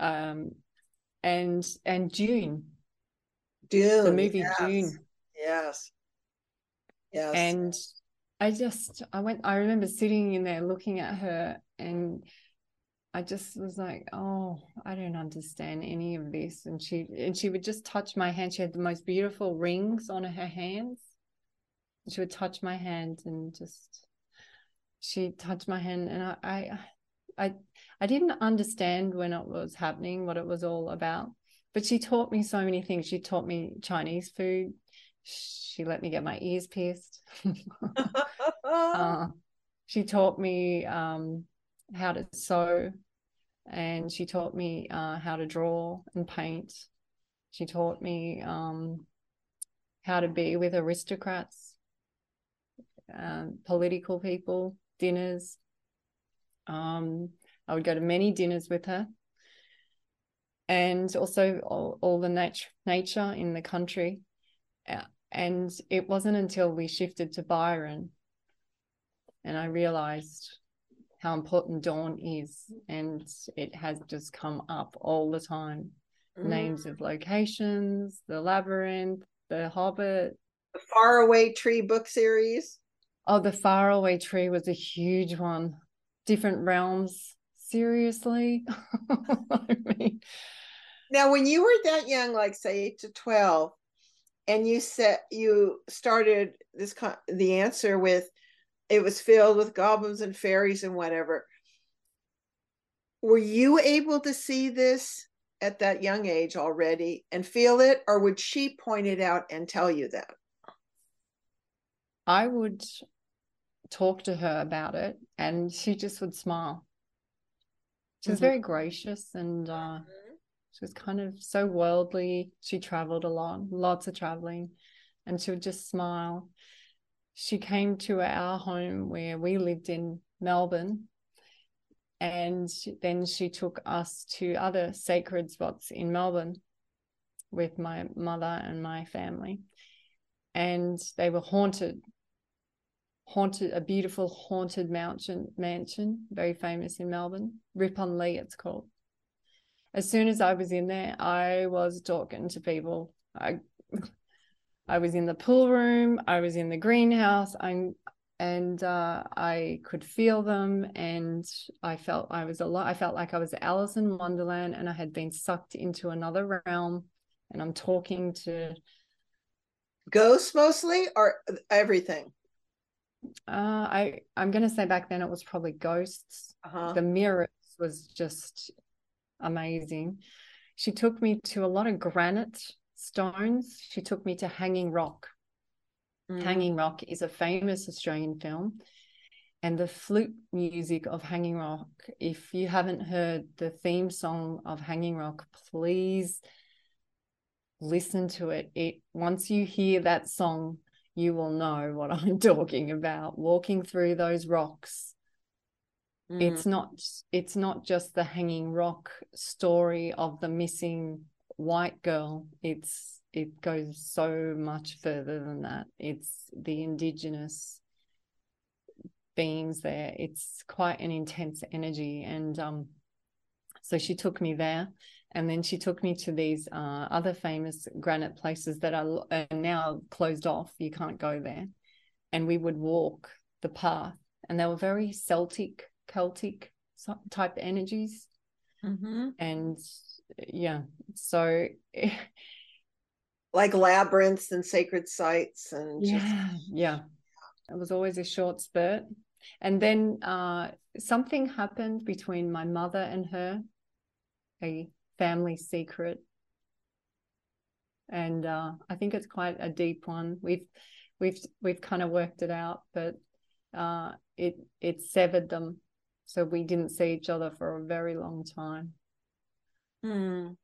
um, and and June,
Dune,
the movie
yes.
Dune,
yes, yes,
and I just I went. I remember sitting in there looking at her and I just was like, oh, I don't understand any of this. And she and she would just touch my hand. She had the most beautiful rings on her hands. She would touch my hand and just she touched my hand and I I I, I didn't understand when it was happening, what it was all about. But she taught me so many things. She taught me Chinese food. She let me get my ears pierced. uh, she taught me um, how to sew and she taught me uh, how to draw and paint. She taught me um, how to be with aristocrats, uh, political people, dinners. Um, I would go to many dinners with her, and also all, all the nat- nature in the country. Uh, and it wasn't until we shifted to Byron and I realized how important dawn is. And it has just come up all the time. Mm. Names of locations, the labyrinth, the hobbit.
The faraway tree book series.
Oh, the faraway tree was a huge one. Different realms. Seriously. I
mean now when you were that young, like say eight to twelve, and you said you started this the answer with it was filled with goblins and fairies and whatever. Were you able to see this at that young age already and feel it or would she point it out and tell you that?
I would talk to her about it and she just would smile. She was mm-hmm. very gracious and uh, mm-hmm. she was kind of so worldly. She traveled a lot lots of traveling and she would just smile she came to our home where we lived in Melbourne. And then she took us to other sacred spots in Melbourne with my mother and my family. And they were haunted, haunted, a beautiful haunted mansion, mansion, very famous in Melbourne, Rippon Lea, it's called. As soon as I was in there, I was talking to people. I I was in the pool room, I was in the greenhouse, I'm and uh, I could feel them, and I felt I was a lot. I felt like I was Alice in Wonderland, and I had been sucked into another realm. And I'm talking to
ghosts mostly, or everything.
Uh, I I'm gonna say back then it was probably ghosts. Uh-huh. The mirrors was just amazing. She took me to a lot of granite stones, she took me to Hanging Rock. Mm. Hanging Rock is a famous Australian film. And the flute music of Hanging Rock, if you haven't heard the theme song of Hanging Rock, please listen to it. It once you hear that song, you will know what I'm talking about. Walking through those rocks. Mm. It's not it's not just the hanging rock story of the missing white girl it's it goes so much further than that. It's the indigenous beings there. It's quite an intense energy. And um so she took me there. And then she took me to these uh, other famous granite places that are, are now closed off. You can't go there. And we would walk the path. And they were very celtic celtic type energies. Mm-hmm. and yeah. So
like labyrinths and sacred sites and
yeah just... yeah. It was always a short spurt. And then uh, something happened between my mother and her a family secret. And uh, i think it's quite a deep one. We've we've we've kind of worked it out but uh, it it severed them. So we didn't see each other for a very long time Mm.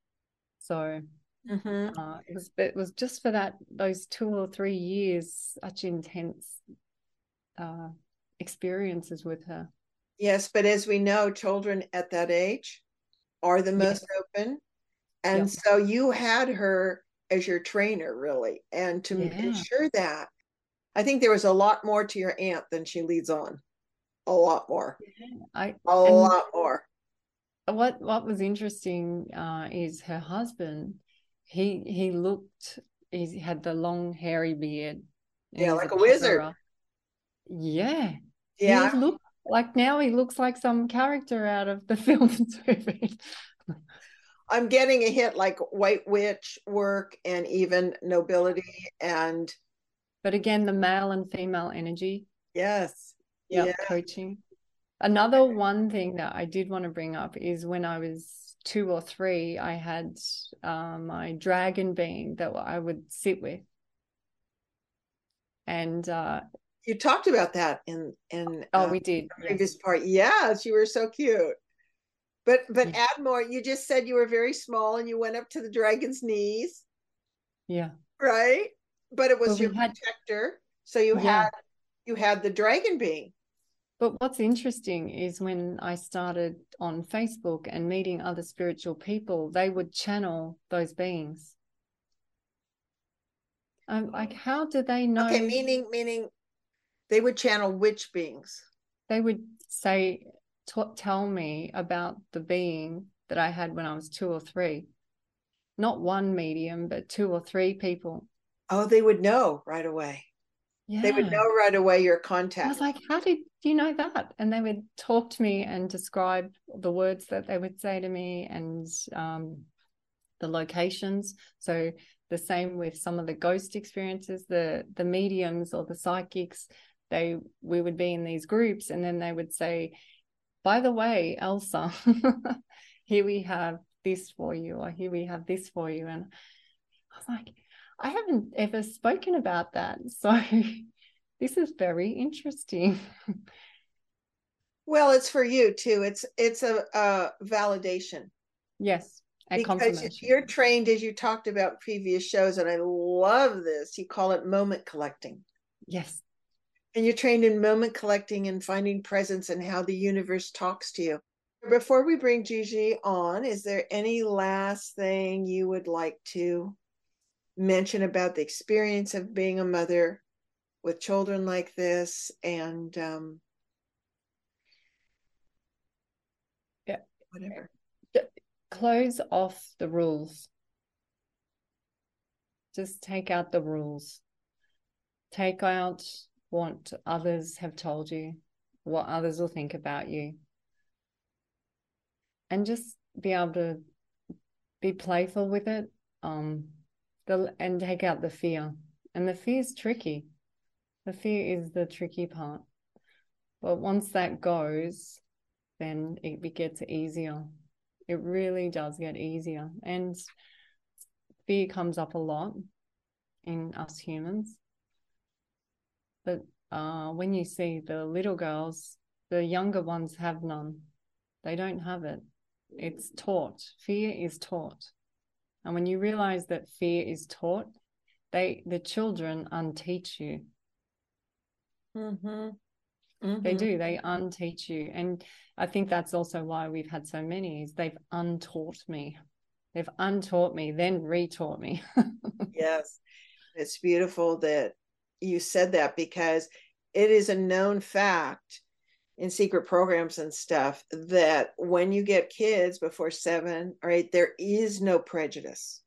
So mm-hmm. uh, it was it was just for that those two or three years, such intense uh, experiences with her.
Yes, but as we know, children at that age are the most open, and yep. so you had her as your trainer, really, and to yeah. ensure that. I think there was a lot more to your aunt than she leads on. A lot more. Yeah, I, a lot more
what what was interesting uh, is her husband. He he looked. He had the long hairy beard.
Yeah, like a wizard.
Yeah. Yeah. He looked like now he looks like some character out of the film
I'm getting a hit like White Witch work and even nobility and.
But again, the male and female energy.
Yes.
Yeah. Coaching. Another one thing that I did want to bring up is when I was two or three, I had uh, my dragon being that I would sit with. And uh,
you talked about that in in
oh uh, we did
previous yes. part. Yes, you were so cute. But but yeah. add more. You just said you were very small and you went up to the dragon's knees.
Yeah.
Right. But it was well, your had, protector. So you yeah. had you had the dragon being.
But what's interesting is when I started on Facebook and meeting other spiritual people, they would channel those beings. I'm like, how do they know?
Okay, meaning meaning they would channel which beings?
They would say tell me about the being that I had when I was two or three. Not one medium, but two or three people.
Oh, they would know right away. Yeah. They would know right away your contact.
I was like, how did you know that? And they would talk to me and describe the words that they would say to me and um, the locations. So the same with some of the ghost experiences, the the mediums or the psychics, they we would be in these groups and then they would say, by the way, Elsa, here we have this for you, or here we have this for you. And I was like, I haven't ever spoken about that. So this is very interesting.
Well, it's for you too. It's it's a, a validation.
Yes.
because you're trained as you talked about previous shows, and I love this. You call it moment collecting.
Yes.
And you're trained in moment collecting and finding presence and how the universe talks to you. Before we bring Gigi on, is there any last thing you would like to mention about the experience of being a mother with children like this and um,
yeah. whatever. Close off the rules. Just take out the rules. Take out what others have told you what others will think about you. And just be able to be playful with it um the and take out the fear. And the fear is tricky the fear is the tricky part. But once that goes then it gets easier. It really does get easier. And fear comes up a lot in us humans. But uh, when you see the little girls the younger ones have none. They don't have it. It's taught. Fear is taught. And when you realize that fear is taught, they the children unteach you. Mm-hmm. Mm-hmm. They do. They unteach you, and I think that's also why we've had so many. Is they've untaught me. They've untaught me, then retaught me.
yes, it's beautiful that you said that because it is a known fact in secret programs and stuff that when you get kids before seven or eight, there is no prejudice.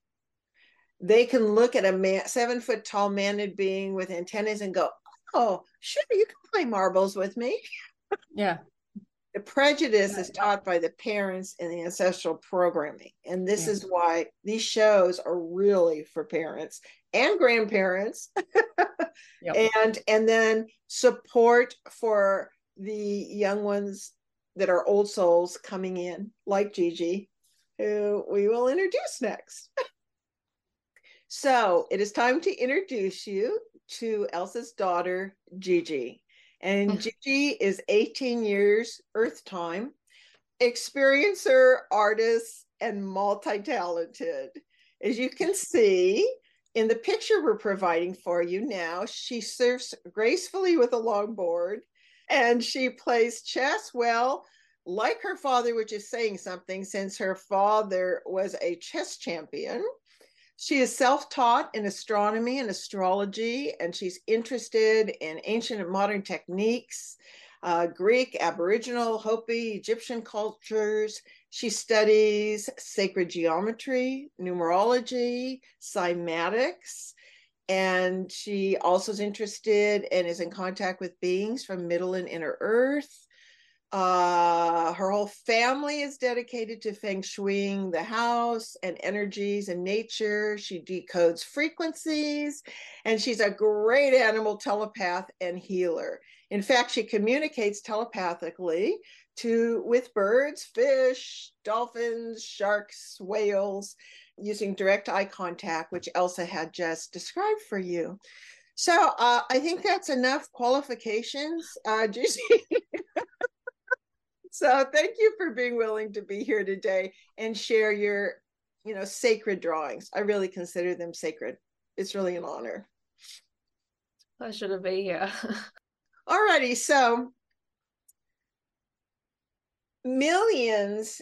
They can look at a man, seven foot tall mantid being with antennas and go, Oh, sure, you can play marbles with me.
Yeah.
The prejudice is taught by the parents and the ancestral programming. And this yeah. is why these shows are really for parents and grandparents. yep. And and then support for the young ones that are old souls coming in, like Gigi, who we will introduce next. so it is time to introduce you to Elsa's daughter, Gigi. And mm. Gigi is 18 years Earth time, experiencer, artist, and multi talented. As you can see, in the picture we're providing for you now, she surfs gracefully with a longboard and she plays chess well, like her father, which is saying something since her father was a chess champion. She is self taught in astronomy and astrology, and she's interested in ancient and modern techniques, uh, Greek, Aboriginal, Hopi, Egyptian cultures. She studies sacred geometry, numerology, cymatics, and she also is interested and is in contact with beings from middle and inner earth uh, her whole family is dedicated to feng shuiing the house and energies and nature. She decodes frequencies and she's a great animal telepath and healer. In fact she communicates telepathically to with birds fish dolphins sharks whales using direct eye contact, which Elsa had just described for you. So uh, I think that's enough qualifications, uh, so thank you for being willing to be here today and share your, you know, sacred drawings. I really consider them sacred. It's really an honor.
Pleasure to be here.
Alrighty, so millions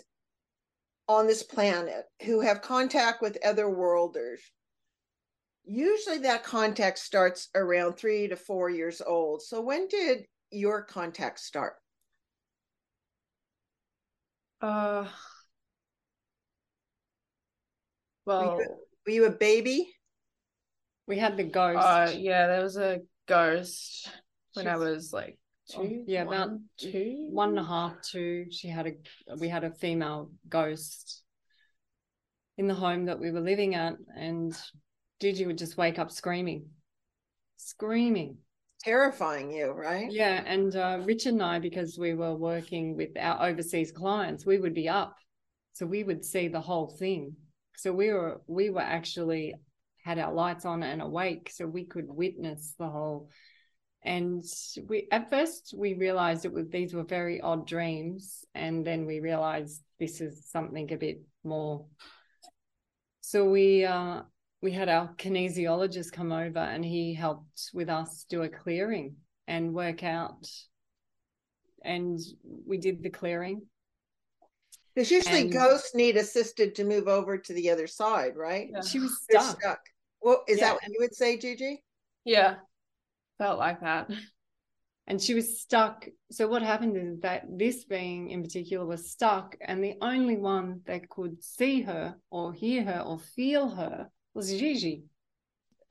on this planet who have contact with other worlders usually that contact starts around three to four years old so when did your contact start
Uh,
Were
well,
you, were you a baby?
We had the ghost.
uh, yeah, there was a ghost when I was like
Oh,
two.
yeah, about
one, two,
one and a half, two. She had a we had a female ghost in the home that we were living at, and Gigi would just wake up screaming, screaming.
Terrifying you, right?
Yeah, and uh, and I, because we were working with our overseas clients, we would be up, so we would see the whole thing. So we were we were actually had our lights on and awake, so we could witness the whole. And we at first we realized it was these were very odd dreams, and then we realized this is something a bit more. So we uh, we had our kinesiologist come over and he helped with us do a clearing and work out and we did the clearing
Because usually
And-
ghosts need assisted to move over to the other side, right?
Yeah.
she was stuck
stuck. Well, is
Yeah,
that what you would say, Gigi?
Yeah, felt like that.
and she was stuck so what happened is that this being in particular was stuck and the only one that could see her or hear her or feel her was Gigi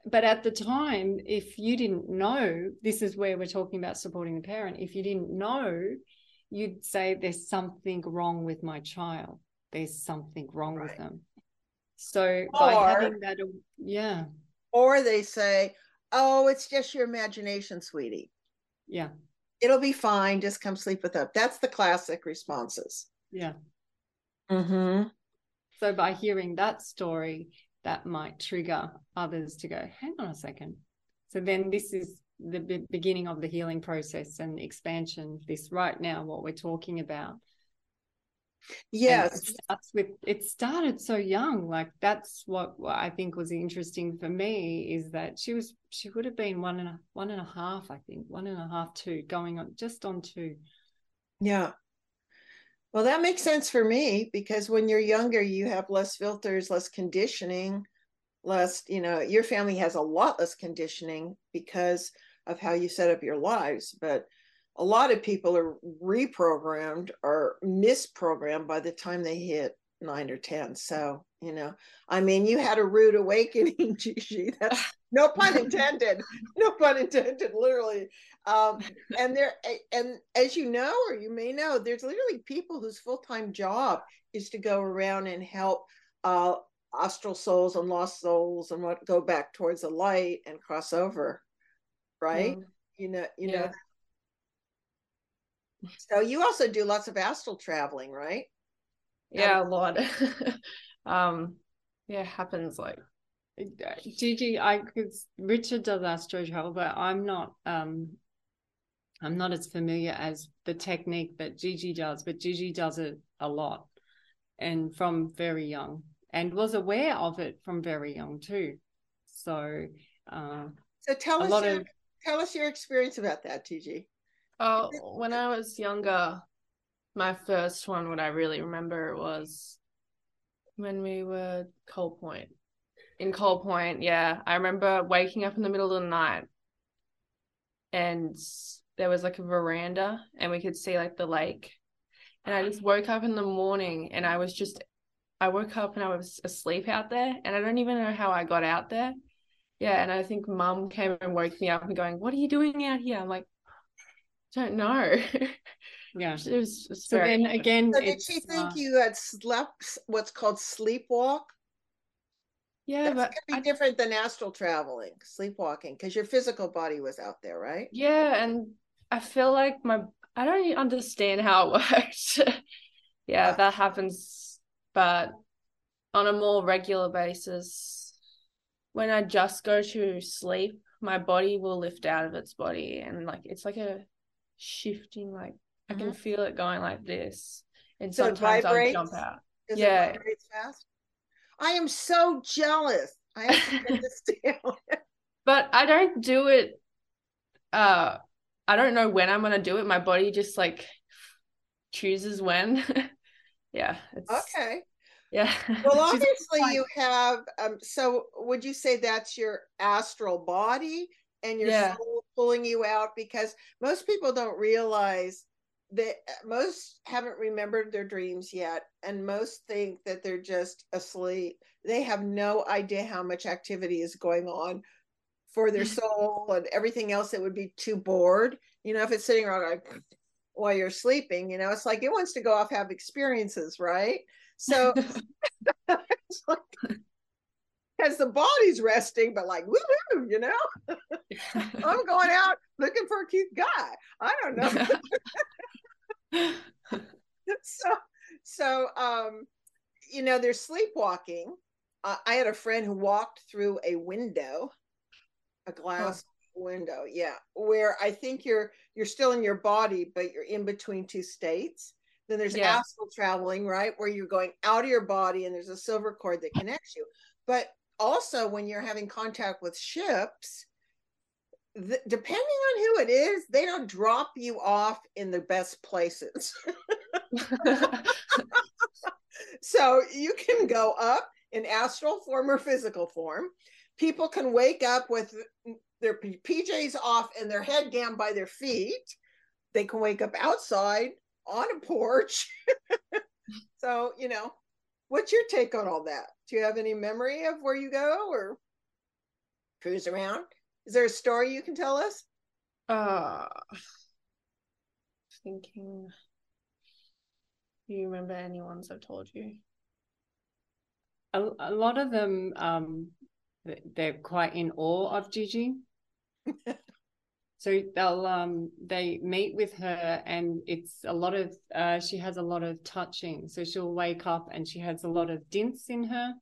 but at the time if you didn't know this is where we're talking about supporting the parent if you didn't know you'd say there's something wrong with my child there's something wrong with them so by having that yeah
Or they say, "Oh, it's just your imagination, sweetie.
yeah
It'll be fine. Just come sleep with us." That's the classic responses.
yeah
Mm-hmm.
So by hearing that story, that might trigger others to go, hang on a second. So then this is the be- beginning of the healing process and expansion. This right now, what we're talking about. And
Yes.
it starts with it started so young. Like that's what, what I think was interesting for me is that she was she would have been one and a one and a half, I think, one and a half, two, going on just on two.
Yeah. Well, that makes sense for me because when you're younger, you have less filters, less conditioning, less, you know, your family has a lot less conditioning because of how you set up your lives. But a lot of people are reprogrammed or misprogrammed by the time they hit nine or 10. So, you know, I mean, you had a rude awakening, Gigi. That's no pun intended. No pun intended, literally um, and there and as you know or you may know there's literally people whose full-time job is to go around and help uh astral souls and lost souls and what go back towards the light and cross over right
Mm.
you know you
Yeah.
know so you also do lots of astral traveling right
Yeah, a lot. um, yeah, happens like
Gigi, I could Richard does astro travel, but I'm not um I'm not as familiar as the technique that Gigi does, but Gigi does it a lot and from very young and was aware of it from very young too. So uh
so tell us your,
of
tell us your experience about that tg
Oh, when I was younger, my first one, what I really remember was when we were Coal Point. In Coal Point, yeah. I remember waking up in the middle of the night and there was like a veranda and we could see like the lake. And I just woke up in the morning and I was just, I woke up and I was asleep out there and I don't even know how I got out there. Yeah. And I think mum came and woke me up and going, What are you doing out here? I'm like, don't know.
yeah.
it was, it was
So then again
so did she think
uh,
you had slept what's called sleepwalk
yeah,
That
but
could be
I-
different than astral traveling, sleepwalking, because your physical body was out there, right?
yeah, and I feel like my I don't understand how it works. yeah,
Ah.
that happens, but on a more regular basis, when I just go to sleep, my body will lift out of its body, and like it's like a shifting, like I can feel it going like this, and
Mm-hmm. So
sometimes I'll jump out. Yeah.
I am so jealous. I have to get this down.
but I don't do it uh I don't know when I'm gonna do it. My body just like chooses when. yeah. It's
okay.
yeah.
Well, obviously you have. Um. So, would you say that's your astral body and your
Yeah.
soul pulling you out? Because most people don't realize they uh, most haven't remembered their dreams yet and most think that they're just asleep. They have no idea how much activity is going on for their soul and everything else that would be too bored. You know if it's sitting around like while you're sleeping you know it's like it wants to go off have experiences right? So it's like as the body's resting, but like woo woo, you know. I'm going out looking for a cute guy. I don't know. so so um you know they're sleepwalking. Uh, I had a friend who walked through a window, a glass oh. window, yeah, where I think you're you're still in your body, but you're in between two states. Then there's yeah. astral traveling, right, where you're going out of your body, and there's a silver cord that connects you. But also when you're having contact with ships depending on who it is they don't drop you off in the best places. So you can go up in astral form or physical form. People can wake up with their pjs off and their head down by their feet. They can wake up outside on a porch. So you know What's your take on all that? Do you have any memory of where you go or cruise around? Is there a story you can tell us?
Uh thinking do you remember any ones I've told you?
A, a lot of them um they're quite in awe of Gigi. so they'll um they meet with her and it's a lot of uh she has a lot of touching. So she'll wake up and she has a lot of dints in her.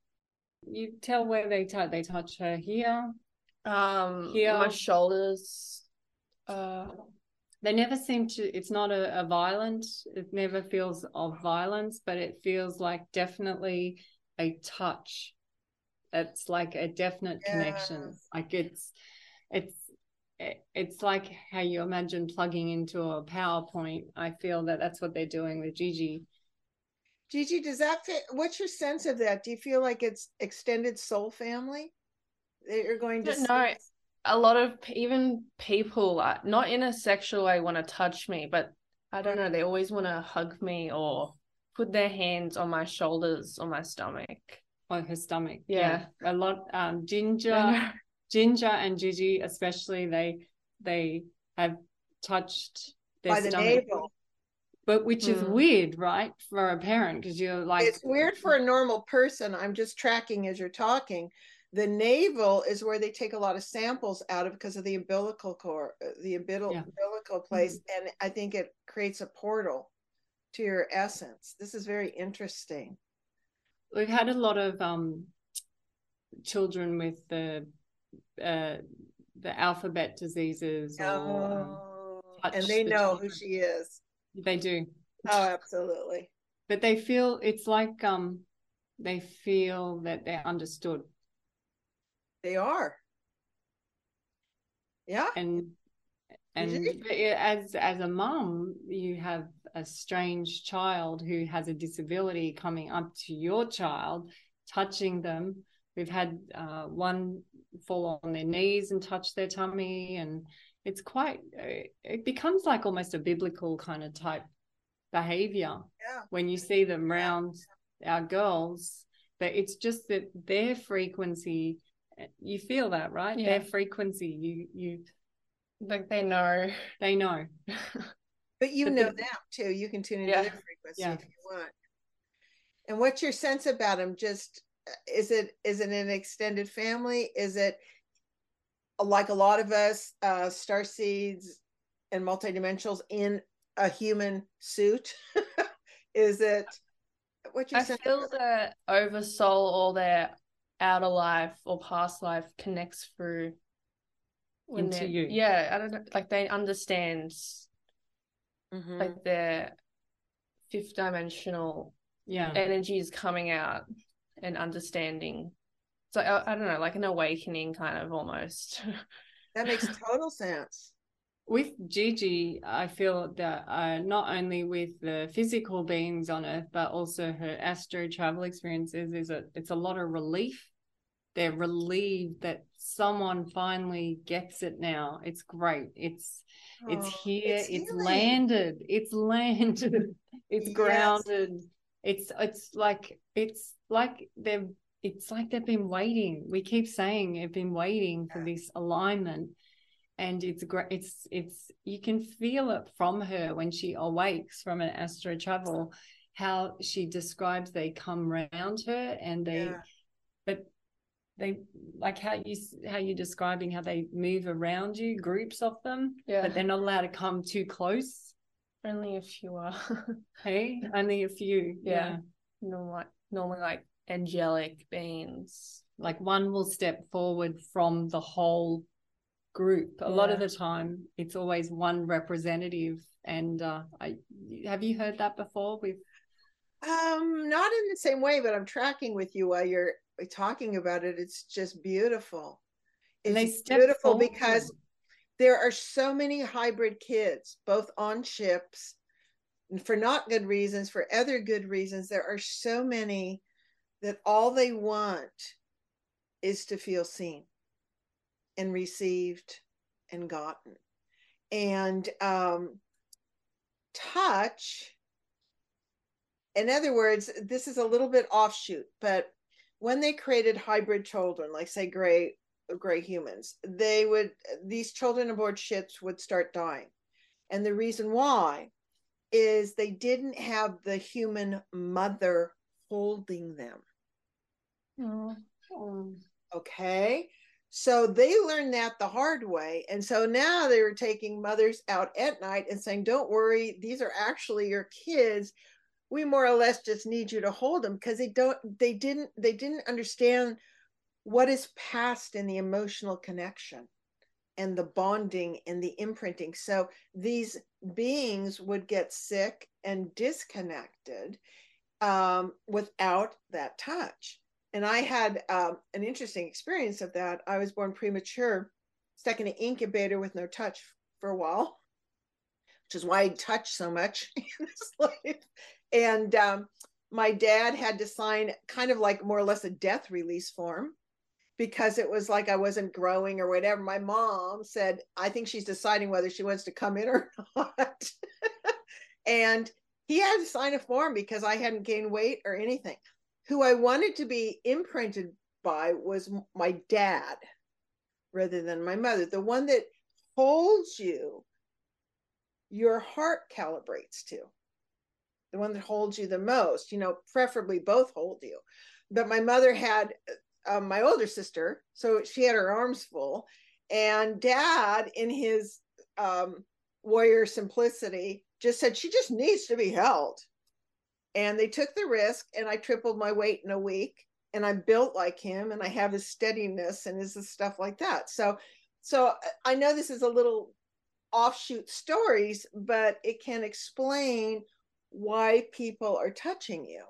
You tell where they touch they touch her here.
Um here. my shoulders uh
they never seem to it's not a, a violent it never feels of violence but it feels like definitely a touch. It's like a definite yes. connection. Like it's it's it's like how you imagine plugging into a PowerPoint. I feel that that's what they're doing with Gigi.
Gigi, does that fit? What's your sense of that? Do you feel like it's extended soul family that you're going to?
No, a lot of even people, are, not in a sexual way, want to touch me, but I don't know. They always want to hug me or put their hands on my shoulders or my stomach.
On her stomach. Yeah. yeah. A lot. Um, Ginger Ginger and Gigi, especially, they they have touched their
by the stomach. navel.
But which is mm. weird, right, for a parent because you're like
it's weird for a normal person. I'm just tracking as you're talking. The navel is where they take a lot of samples out of because of the umbilical cord, uh, the umbilical, yeah. umbilical place, mm-hmm. and I think it creates a portal to your essence. This is very interesting.
We've had a lot of um, children with the uh, the alphabet diseases or
oh, and they the know children. who she is.
They do.
Oh absolutely.
But they feel it's like um they feel that they're understood.
They are. Yeah.
And and as as a mom you have a strange child who has a disability coming up to your child touching them. We've had uh, one fall on their knees and touch their tummy and it's quite uh, it becomes like almost a biblical kind of type behavior
yeah.
when you see them around our girls but it's just that their frequency you feel that right yeah. their frequency you you
like they know
they know
but you but know the, them too you can tune into yeah. their frequency yeah. if you want and what's your sense about them just is it is it an extended family? Is it like a lot of us, uh, star seeds and multidimensionals in a human suit? is it
what you I feel the oversoul or their outer life or past life connects through
into you.
Yeah, I don't know. Like they understand, mm-hmm. like their fifth dimensional
yeah
energy is coming out and understanding. So I, I don't know, like an awakening kind of almost.
that makes total sense.
With Gigi, I feel that uh, not only with the physical beings on Earth, but also her astro travel experiences, is a it's a lot of relief they're relieved that someone finally gets it now. It's great. It's oh, it's here. It's, it's landed. It's landed. It's yes. grounded. It's it's like it's like they've it's like they've been waiting. We keep saying they've been waiting for this alignment. And it's great. It's it's you can feel it from her when she awakes from an astro travel, how she describes they come around her and they, yeah. but they like how you how you're describing how they move around you, groups of them, yeah. but they're not allowed to come too close.
Only a few are.
hey, only a few. Yeah. yeah.
Normally, like normally like angelic beings.
Like one will step forward from the whole group. A yeah. lot of the time, it's always one representative. And uh, I have you heard that before with
um, not in the same way, but I'm tracking with you while you're talking about it. It's just beautiful. It's beautiful forward. because there are so many hybrid kids, both on ships, and for not good reasons, for other good reasons. There are so many that all they want is to feel seen and received and gotten. And um, touch in other words, this is a little bit offshoot, but when they created hybrid children, like say gray gray humans, they would these children aboard ships would start dying. And the reason why is they didn't have the human mother holding them. Oh. Okay. So they learned that the hard way. And so now they were taking mothers out at night and saying, Don't worry, these are actually your kids we more or less just need you to hold them because they don't they didn't they didn't understand what is past in the emotional connection and the bonding and the imprinting. So these beings would get sick and disconnected um, without that touch. And i had um, an interesting experience of that. I was born premature stuck in an incubator with no touch for a while which is why I touch so much in this life. And um, my dad had to sign kind of like more or less a death release form because it was like I wasn't growing or whatever. My mom said, I think she's deciding whether she wants to come in or not. and he had to sign a form because I hadn't gained weight or anything. Who I wanted to be imprinted by was my dad rather than my mother, the one that holds you, your heart calibrates to the one that holds you the most, you know, preferably both hold you. But my mother had uh, uh, my older sister, so she had her arms full. And dad, in his um, warrior simplicity, just said, she just needs to be held. And they took the risk, and I tripled my weight in a week. And I'm built like him, and I have his steadiness and his stuff like that. So, so I know this is a little offshoot stories, but it can explain why people are touching you.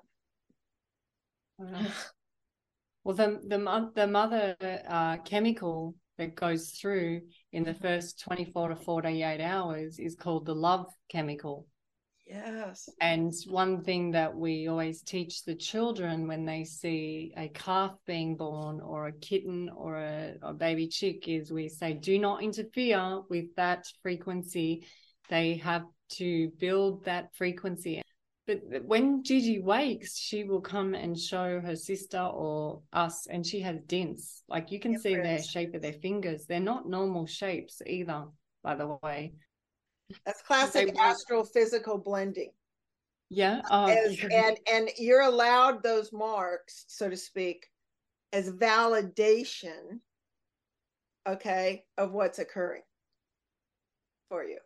Well, the the the mother uh, chemical that goes through in the first 24 to 48 hours is called the love chemical.
Yes.
And one thing that we always teach the children when they see a calf being born or a kitten or a, a baby chick is we say, do not interfere with that frequency. They have to build that frequency. But when Gigi wakes, she will come and show her sister or us, and she has dents. Like you can see the shape of their fingers. They're not normal shapes either, by the way.
That's classic astrophysical blending.
Yeah. Oh,
as, and and you're allowed those marks, so to speak, as validation, okay, of what's occurring for you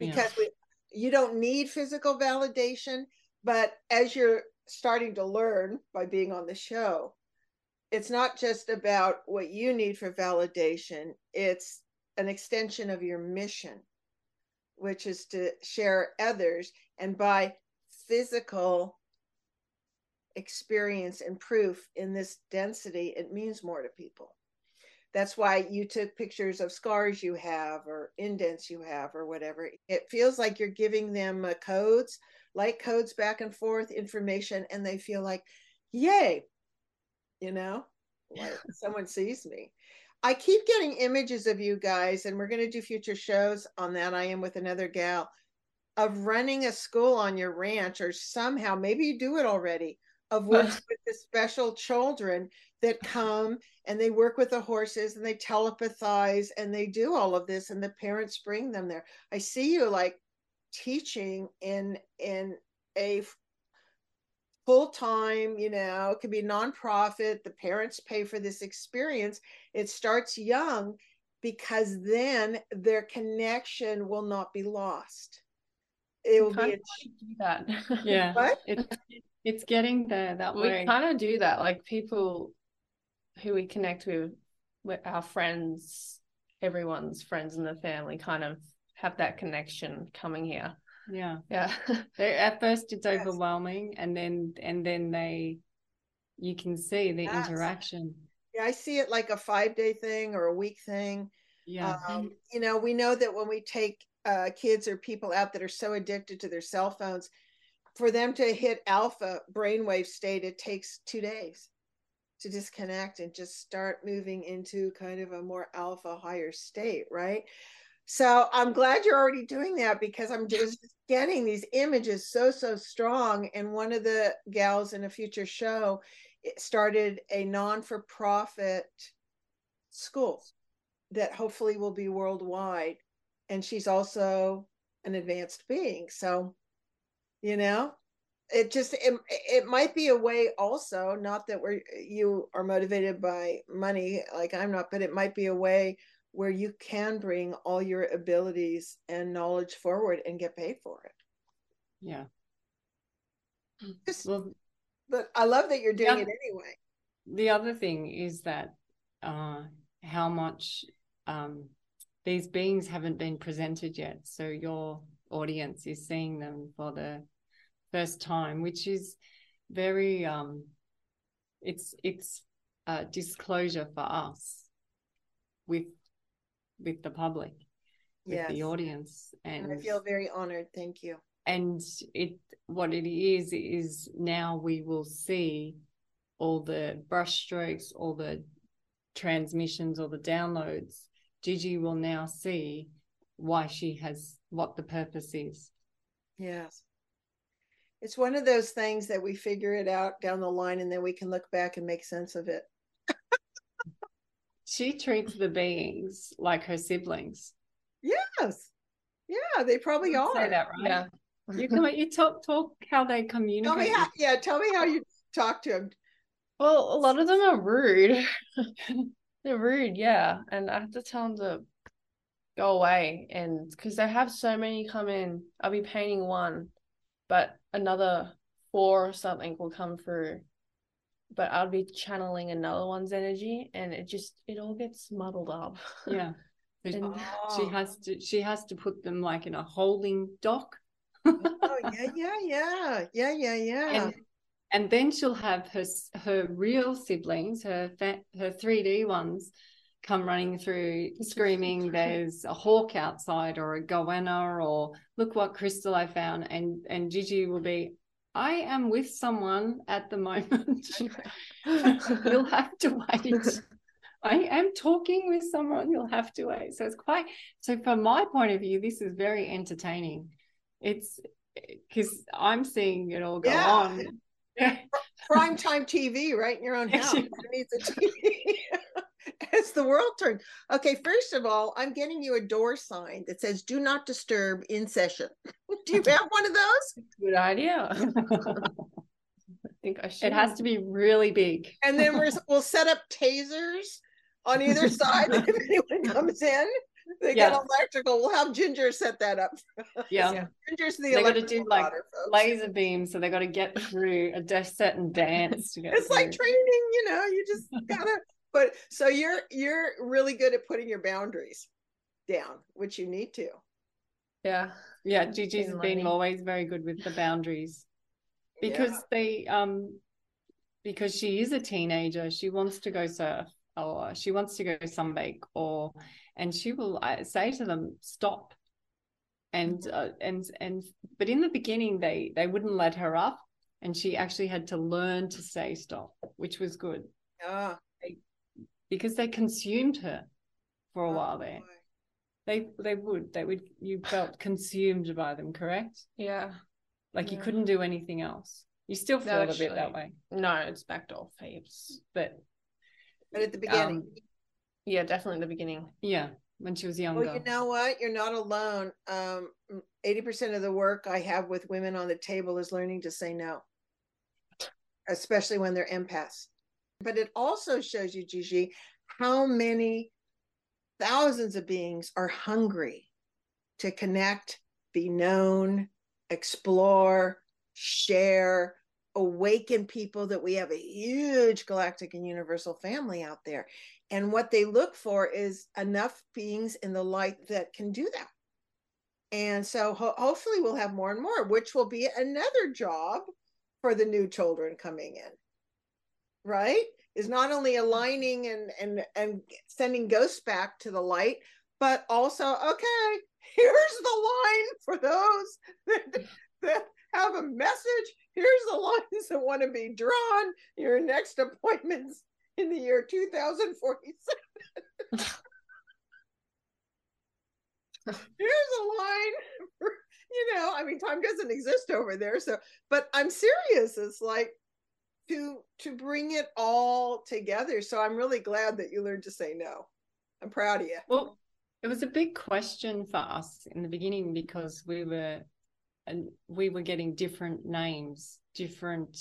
because yeah. You don't need physical validation but as you're starting to learn by being on the show it's not just about what you need for validation it's an extension of your mission which is to share others and by physical experience and proof in this density it means more to people that's why you took pictures of scars you have or indents you have or whatever it feels like you're giving them uh, codes light codes back and forth information and they feel like yay you know like someone sees me. I keep getting images of you guys, and we're going to do future shows on that. I am with another gal of running a school on your ranch, or somehow, maybe you do it already, of uh. working with the special children that come and they work with the horses and they telepathize and they do all of this, and the parents bring them there. I see you like teaching in in a full time, you know, it could be nonprofit. The parents pay for this experience. It starts young because then their connection will not be lost. It will be a,
do that.
Yeah.
what?
It, it's getting there that
we
way.
kind of do that. Like people who we connect with, with our friends, everyone's friends in the family, kind of have that connection coming here.
Yeah.
Yeah.
At first it's
Yes.
overwhelming and then and then they you can see the
Yes.
interaction.
Yeah, I see it like a five day thing or a week thing.
Yeah.
Um, you know, we know that when we take uh, kids or people out that are so addicted to their cell phones, for them to hit alpha brainwave state, it takes two days to disconnect and just start moving into kind of a more alpha higher state, right? So I'm glad you're already doing that because I'm just getting these images so so strong. And one of the gals in a future show started a non-for-profit school that hopefully will be worldwide. And she's also an advanced being. So, you know, it just it, it might be a way also, not that we're you are motivated by money like I'm not, but it might be a way where you can bring all your abilities and knowledge forward and get paid for it.
yeah.
Just,
Well,
but I love that you're doing
Yeah.
it anyway.
the other thing is that uh how much um these beings haven't been presented yet. So your audience is seeing them for the first time, which is very um it's it's a disclosure for us with with the public, with
Yes.
the audience. And,
And I feel very honored. Thank you.
and it what it is is now we will see all the brush strokes all the transmissions all the downloads gigi will now see why she has what the purpose is
Yes. It's one of those things that we figure it out down the line and then we can look back and make sense of it.
she treats the beings like her siblings
Yes. Yeah, they probably
You say that right
Yeah.
you come you talk talk how they
Tell
communicate
me how, yeah, tell me how you talk to them.
Well, a lot of them are rude. They're rude, yeah. And I have to tell them to go away. And because they have so many come in, I'll be painting one, but another four or something will come through. But I'll be channeling another one's energy, and it just it all gets muddled up.
yeah So
And-
she
Oh,
has to she has to put them like in a holding dock
oh, yeah, yeah, yeah, yeah, yeah, yeah.
and and then she'll have her her real siblings, her her three D ones, come running through screaming, "There's a hawk outside, or a goanna, or look what crystal I found!" And and Gigi will be, "I am with someone at the moment. You'll have to wait." I am talking with someone, you'll have to wait. So it's quite, so from my point of view, this is very entertaining. It's because I'm seeing it all go
Yeah.
on.
Prime time TV right in your own house underneath the TV. As the world turns. Okay, first of all, I'm getting you a door sign that says "Do not disturb in session." Do you have one of those?
Good idea. I think I should.
It has to be really big.
And then we're, we'll set up tasers on either side if anyone comes in. They get
Yeah.
electrical. We'll have Ginger set that up.
Yeah.
Yeah.
Ginger's the
They gotta do, like,
daughter, folks.
Laser beams, so they got to get through a de- certain dance to get
it's like training you know you just gotta but so you're you're really good at putting your boundaries down which you need to.
Yeah.
Yeah, Gigi's
Been
been
learning.
always very good with the boundaries. Because they um because she is a teenager, she wants to go surf or she wants to go sunbake or and she will say to them stop. And uh, and and but in the beginning they they wouldn't let her up and she actually had to learn to say stop which was good.
Yeah
they, because they consumed her for a
Oh,
while there.
boy.
They they would they would you felt consumed by them, correct?
Yeah.
Like you couldn't do anything else. You still
No,
felt a bit that way,
No, it's backed off heaps.
but
But at the beginning,
um,
Yeah, definitely in the beginning.
yeah, when she was younger.
well, you know what? You're not alone. Um, 80% of the work I have with women on the table is learning to say no, especially when they're empaths. But it also shows you, Gigi, how many thousands of beings are hungry to connect, be known, explore, share, awaken people that we have a huge galactic and universal family out there. And what they look for is enough beings in the light that can do that. And so ho- hopefully we'll have more and more, which will be another job for the new children coming in. Right? Is not only mm-hmm. aligning and and and sending ghosts back to the light, but also okay, here's the line for those that, that have a message. Here's the lines that want to be drawn. Your next appointments in the year 2047. Here's a line for, you know, I mean, time doesn't exist over there. So, but I'm serious. It's like to to bring it all together. So I'm really glad that you learned to say no. I'm proud of you.
Well, it was a big question for us in the beginning because we were and we were getting different names, different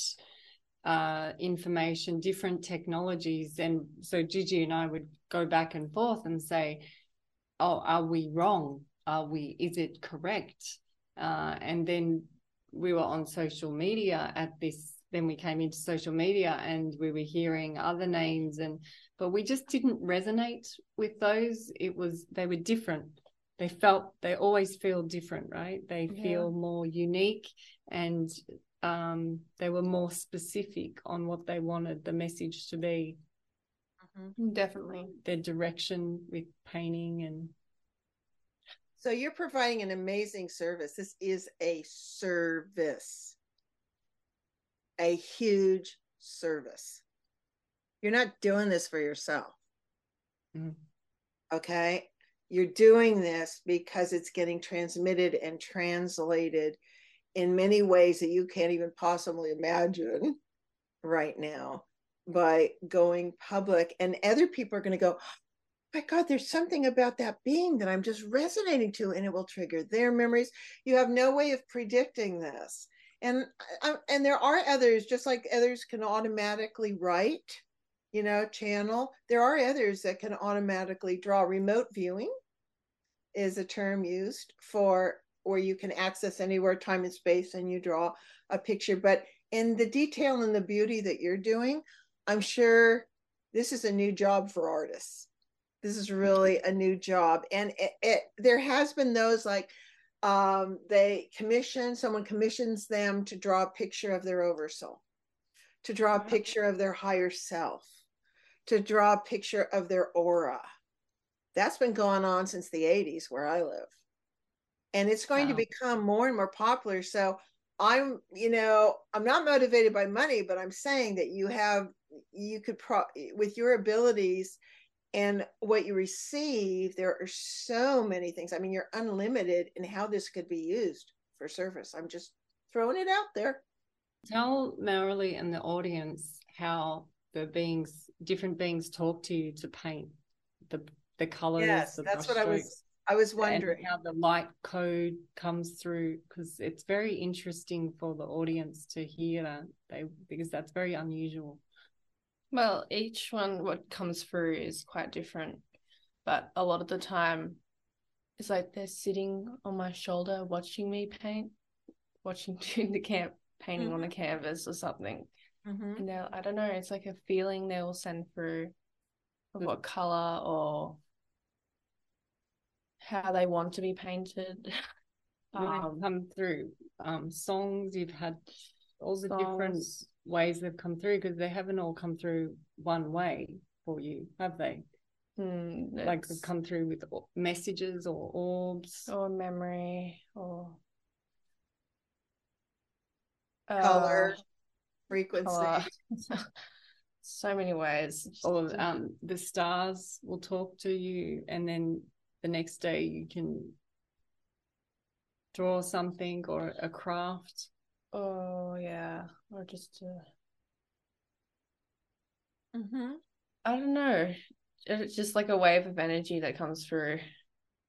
uh information, different technologies. And so Gigi and I would go back and forth and say, Oh, are we wrong? Are we is it correct? Uh and then we were on social media at this then we came into social media and we were hearing other names and but we just didn't resonate with those it was they were different they felt they always feel different right they
Yeah.
feel more unique and um they were more specific on what they wanted the message to be
Definitely.
their direction with painting and
So you're providing an amazing service. This is a service, a huge service. You're not doing this for yourself.
Mhm.
Okay. You're doing this because it's getting transmitted and translated in many ways that you can't even possibly imagine right now by going public. And other people are going to go, "Oh my God, there's something about that being that I'm just resonating to, and it will trigger their memories. You have no way of predicting this. And uh, and there are others, just like others can automatically write, you know, channel. There are others that can automatically draw. Remote viewing is a term used for where you can access anywhere, time and space, and you draw a picture. But in the detail and the beauty that you're doing, I'm sure this is a new job for artists. This is really a new job, and it, it there has been those like um, they commission someone commissions them to draw a picture of their oversoul, to draw a picture of their higher self, to draw a picture of their aura. That's been going on since the 80s where I live. And it's going to become more and more popular. So I'm, you know, I'm not motivated by money, but I'm saying that you have, you could, pro- with your abilities and what you receive, there are so many things. I mean, you're unlimited in how this could be used for service. I'm just throwing it out there.
tell Marilee and the audience how the beings different beings talk to you to paint the the colors
Yes,
the
that's what I was. I was wondering.
how the light code comes through because it's very interesting for the audience to hear that they because that's very unusual
Well, each one what comes through is quite different, but a lot of the time, it's like they're sitting on my shoulder watching me paint, watching doing the camp painting on a canvas or something.
Mhm.
And they'll, I don't know, it's like a feeling they will send through of what color or how they want to be painted. Um,
come through um songs you've had all the different
songs.
Ways they've come through because they haven't all come through one way for you have they
hmm,
like they've come through with messages or orbs
or memory or
Color,
uh,
frequency.
color. so many ways.
Or um, the stars will talk to you, and then the next day you can draw something or a craft.
Oh yeah, or just. Uh...
Mm-hmm.
I don't know. It's just like a wave of energy that comes through.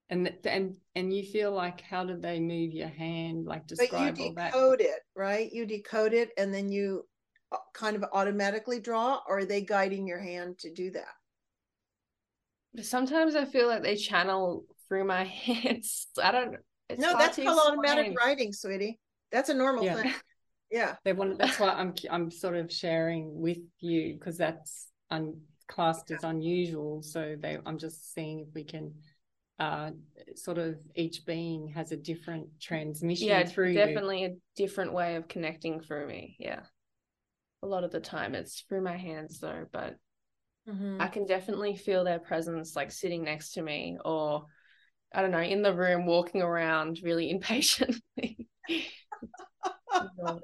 And and and you feel like how did they move your hand? Like describe
but you
all that.
decode it, right? You decode it, and then you uh, kind of automatically draw, or are they guiding your hand to do that?
Sometimes I feel like they channel through my hands. I don't. Know.
No, that's called automatic writing, sweetie. That's a normal yeah. thing. Yeah,
they want. That's why I'm I'm sort of sharing with you because that's un, classed as unusual. So they, I'm just seeing if we can. Uh, sort of each being has a different transmission
yeah,
through
definitely
you.
a different way of connecting through me. Yeah, a lot of the time it's through my hands though, but mm-hmm. I can definitely feel their presence like sitting next to me or I don't know, in the room walking around really impatiently.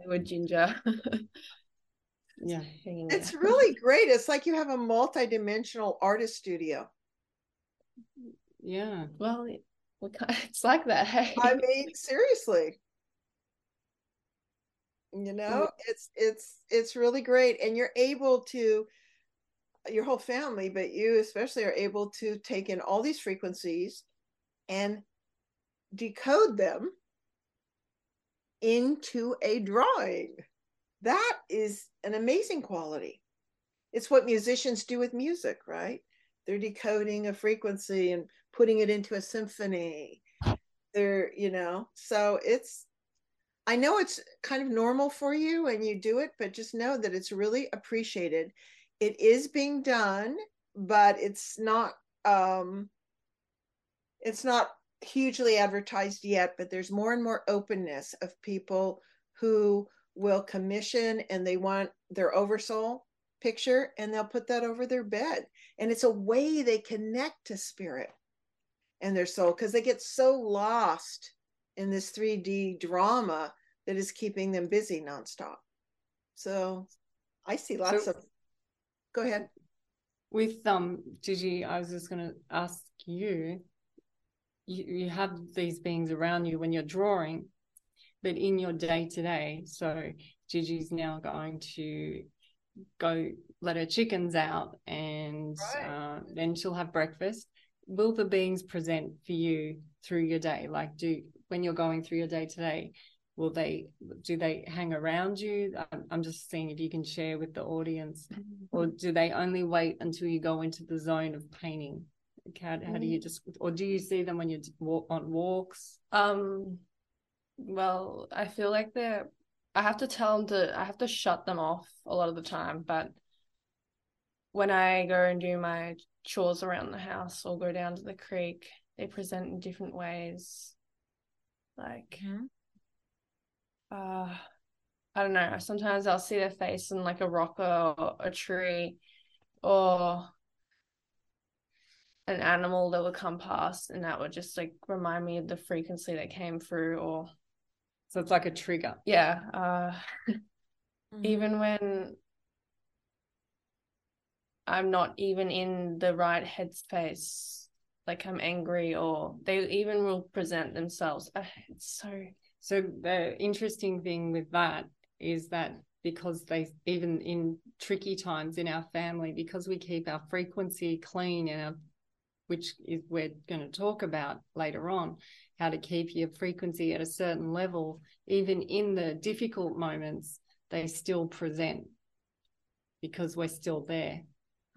With ginger.
yeah.
It's really great. It's like you have a multi-dimensional artist studio.
Yeah.
Well, it's like that. Hey.
I mean, seriously. You know, it's it's it's really great and you're able to your whole family, but you especially are able to take in all these frequencies and decode them into a drawing. That is an amazing quality. It's what musicians do with music, right? They're decoding a frequency and putting it into a symphony. They're, you know, so it's, I know it's kind of normal for you and you do it, but just know that it's really appreciated. It is being done, but it's not, um, it's not hugely advertised yet, but there's more and more openness of people who will commission and they want their oversoul picture and they'll put that over their bed. And it's a way they connect to spirit and their soul because they get so lost in this 3D drama that is keeping them busy nonstop. So I see lots so, of go ahead.
With um Gigi, I was just gonna ask you you, you have these beings around you when you're drawing, but in your day to day. So Gigi's now going to go let her chickens out and right. uh, then she'll have breakfast. Will the beings present for you through your day? Like, do when you're going through your day today, will they do they hang around you i'm just seeing if you can share with the audience or do they only wait until you go into the zone of painting how, how do you mm. just or do you see them when you walk on walks
um well i feel like they're i have to tell them to i have to shut them off a lot of the time but when i go and do my chores around the house or go down to the creek they present in different ways like mm-hmm. uh i don't know sometimes i'll see their face in like a rock or a tree or an animal that would come past and that would just like remind me of the frequency that came through or
so it's like a trigger
yeah uh mm-hmm. even when i'm not even in the right headspace like i'm angry or they even will present themselves uh, it's so
so the interesting thing with that is that because they even in tricky times in our family because we keep our frequency clean and our which is we're going to talk about later on, how to keep your frequency at a certain level, even in the difficult moments, they still present because we're still there.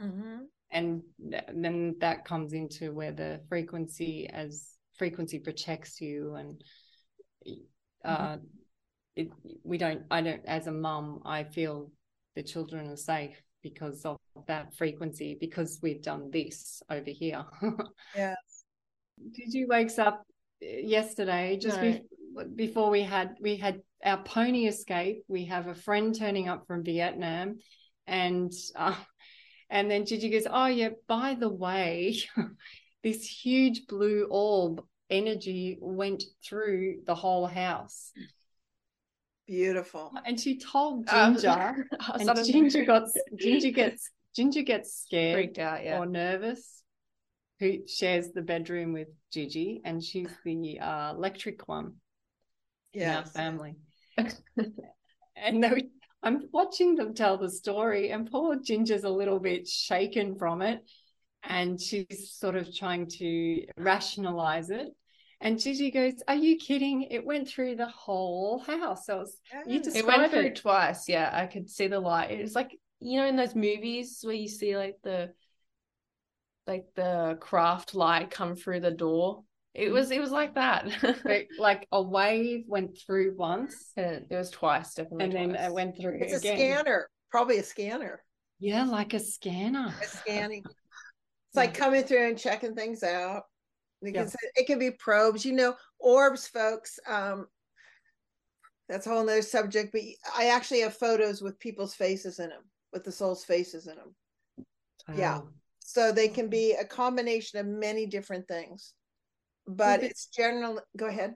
Mm-hmm. And th- then that comes into where the frequency as frequency protects you and uh, mm-hmm. it, we don't, I don't, as a mum, I feel the children are safe because of that frequency because we've done this over here.
yes.
Did you wake up uh, yesterday just no. be- before we had we had our pony escape? We have a friend turning up from Vietnam, and uh, and then Gigi goes, "Oh yeah, by the way, this huge blue orb energy went through the whole house."
Beautiful.
And she told
Um,
Ginger,
I
and Ginger got Ginger gets Ginger gets scared
freaked out. Yeah.
or nervous. Who shares the bedroom with Gigi, and she's the uh, electric one
Yeah,
family. and they, were- I'm watching them tell the story, and poor Ginger's a little bit shaken from it, and she's sort of trying to rationalize it. And Gigi goes, "Are you kidding? It went through the whole house." So it's, you
Yes.
just-
It went through
it.
twice. Yeah, I could see the light. It was like you know in those movies where you see like the like the craft light come through the door. It mm. was it was like that.
but like a wave went through once, uh,
it was twice, definitely.
and then
twice.
it went through
It's a scanner, probably a scanner.
Yeah, like a scanner.
A scanning. It's like coming through and checking things out. Because it can be probes, you know, orbs, folks. Um, that's a whole nother subject, but I actually have photos with people's faces in them, with the soul's faces in them. Yeah. So they can be a combination of many different things. But it's general go ahead.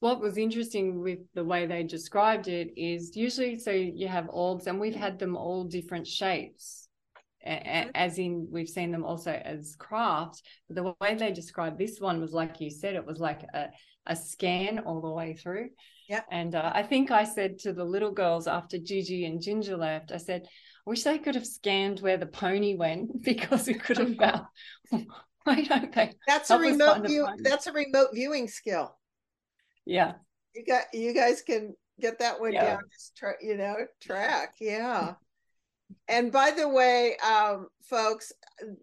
what was interesting with the way they described it is usually so you have orbs and we've had them all different shapes as in we've seen them also as craft but the way they described this one was like you said it was like a, a scan all the way through
Yeah.
and uh, i think i said to the little girls after gigi and ginger left i said i wish they could have scanned where the pony went because it could have found why don't they
That's a remote view.
pony.
That's a remote viewing skill.
yeah
You got you guys can get that one
Yeah.
down, just try, you know, track. Yeah. And by the way, um, folks,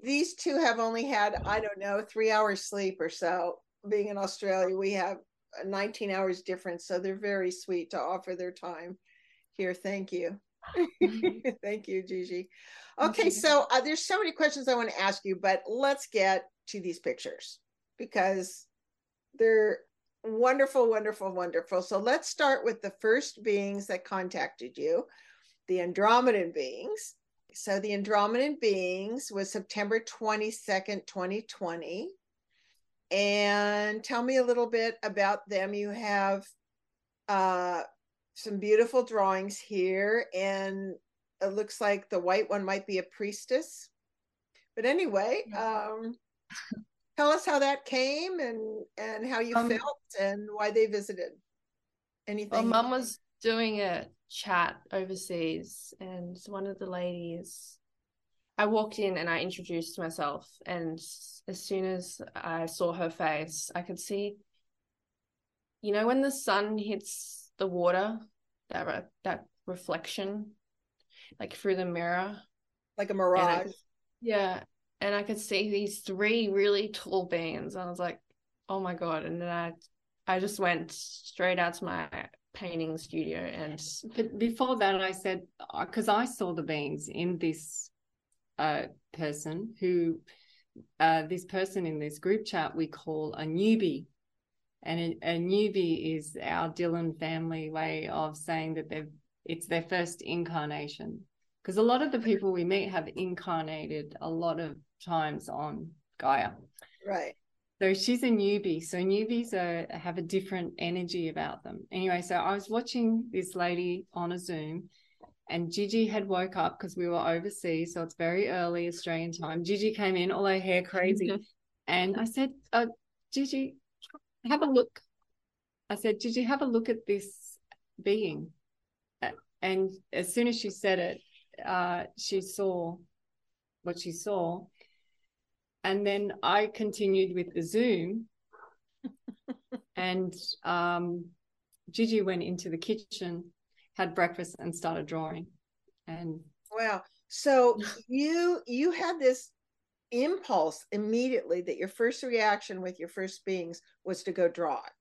these two have only had, I don't know, three hours sleep or so. Being in Australia, we have 19 hours difference. So they're very sweet to offer their time here. Thank you. Thank you, Gigi. Okay, so uh, there's so many questions I want to ask you, but let's get to these pictures because they're wonderful, wonderful, wonderful. So let's start with the first beings that contacted you, the Andromedan beings. So the Andromedan beings was September 22nd, 2020. And tell me a little bit about them. You have uh, some beautiful drawings here, and it looks like the white one might be a priestess. But anyway, um, tell us how that came and and how you
Um,
felt and why they visited. Anything?
Well, mum was doing a chat overseas, and one of the ladies, I walked in and I introduced myself, and as soon as I saw her face, I could see, you know, when the sun hits the water, that re- that reflection, like through the mirror.
like a
And I
mirage.
could- yeah, and I could see these three really tall beings. I was like, "Oh my god!" And then I, I just went straight out to my painting studio and
But before that, I said because I saw the beings in this uh, person who, uh, this person in this group chat we call a newbie, and a, a newbie is our Dillon family way of saying that they've it's their first incarnation. Because a lot of the people we meet have incarnated a lot of times on Gaia.
Right.
So she's a newbie. So newbies are have a different energy about them. Anyway, so I was watching this lady on a Zoom, and Gigi had woke up because we were overseas, so it's very early Australian time. Gigi came in, all her hair crazy, and I said, uh, "Gigi, have a look." I said, "Gigi, have a look at this being." And as soon as she said it, uh, she saw what she saw, and then I continued with the Zoom. and um, Gigi went into the kitchen, had breakfast, and started drawing. And
Wow. So you you had this impulse immediately that your first reaction with your first beings was to go draw it.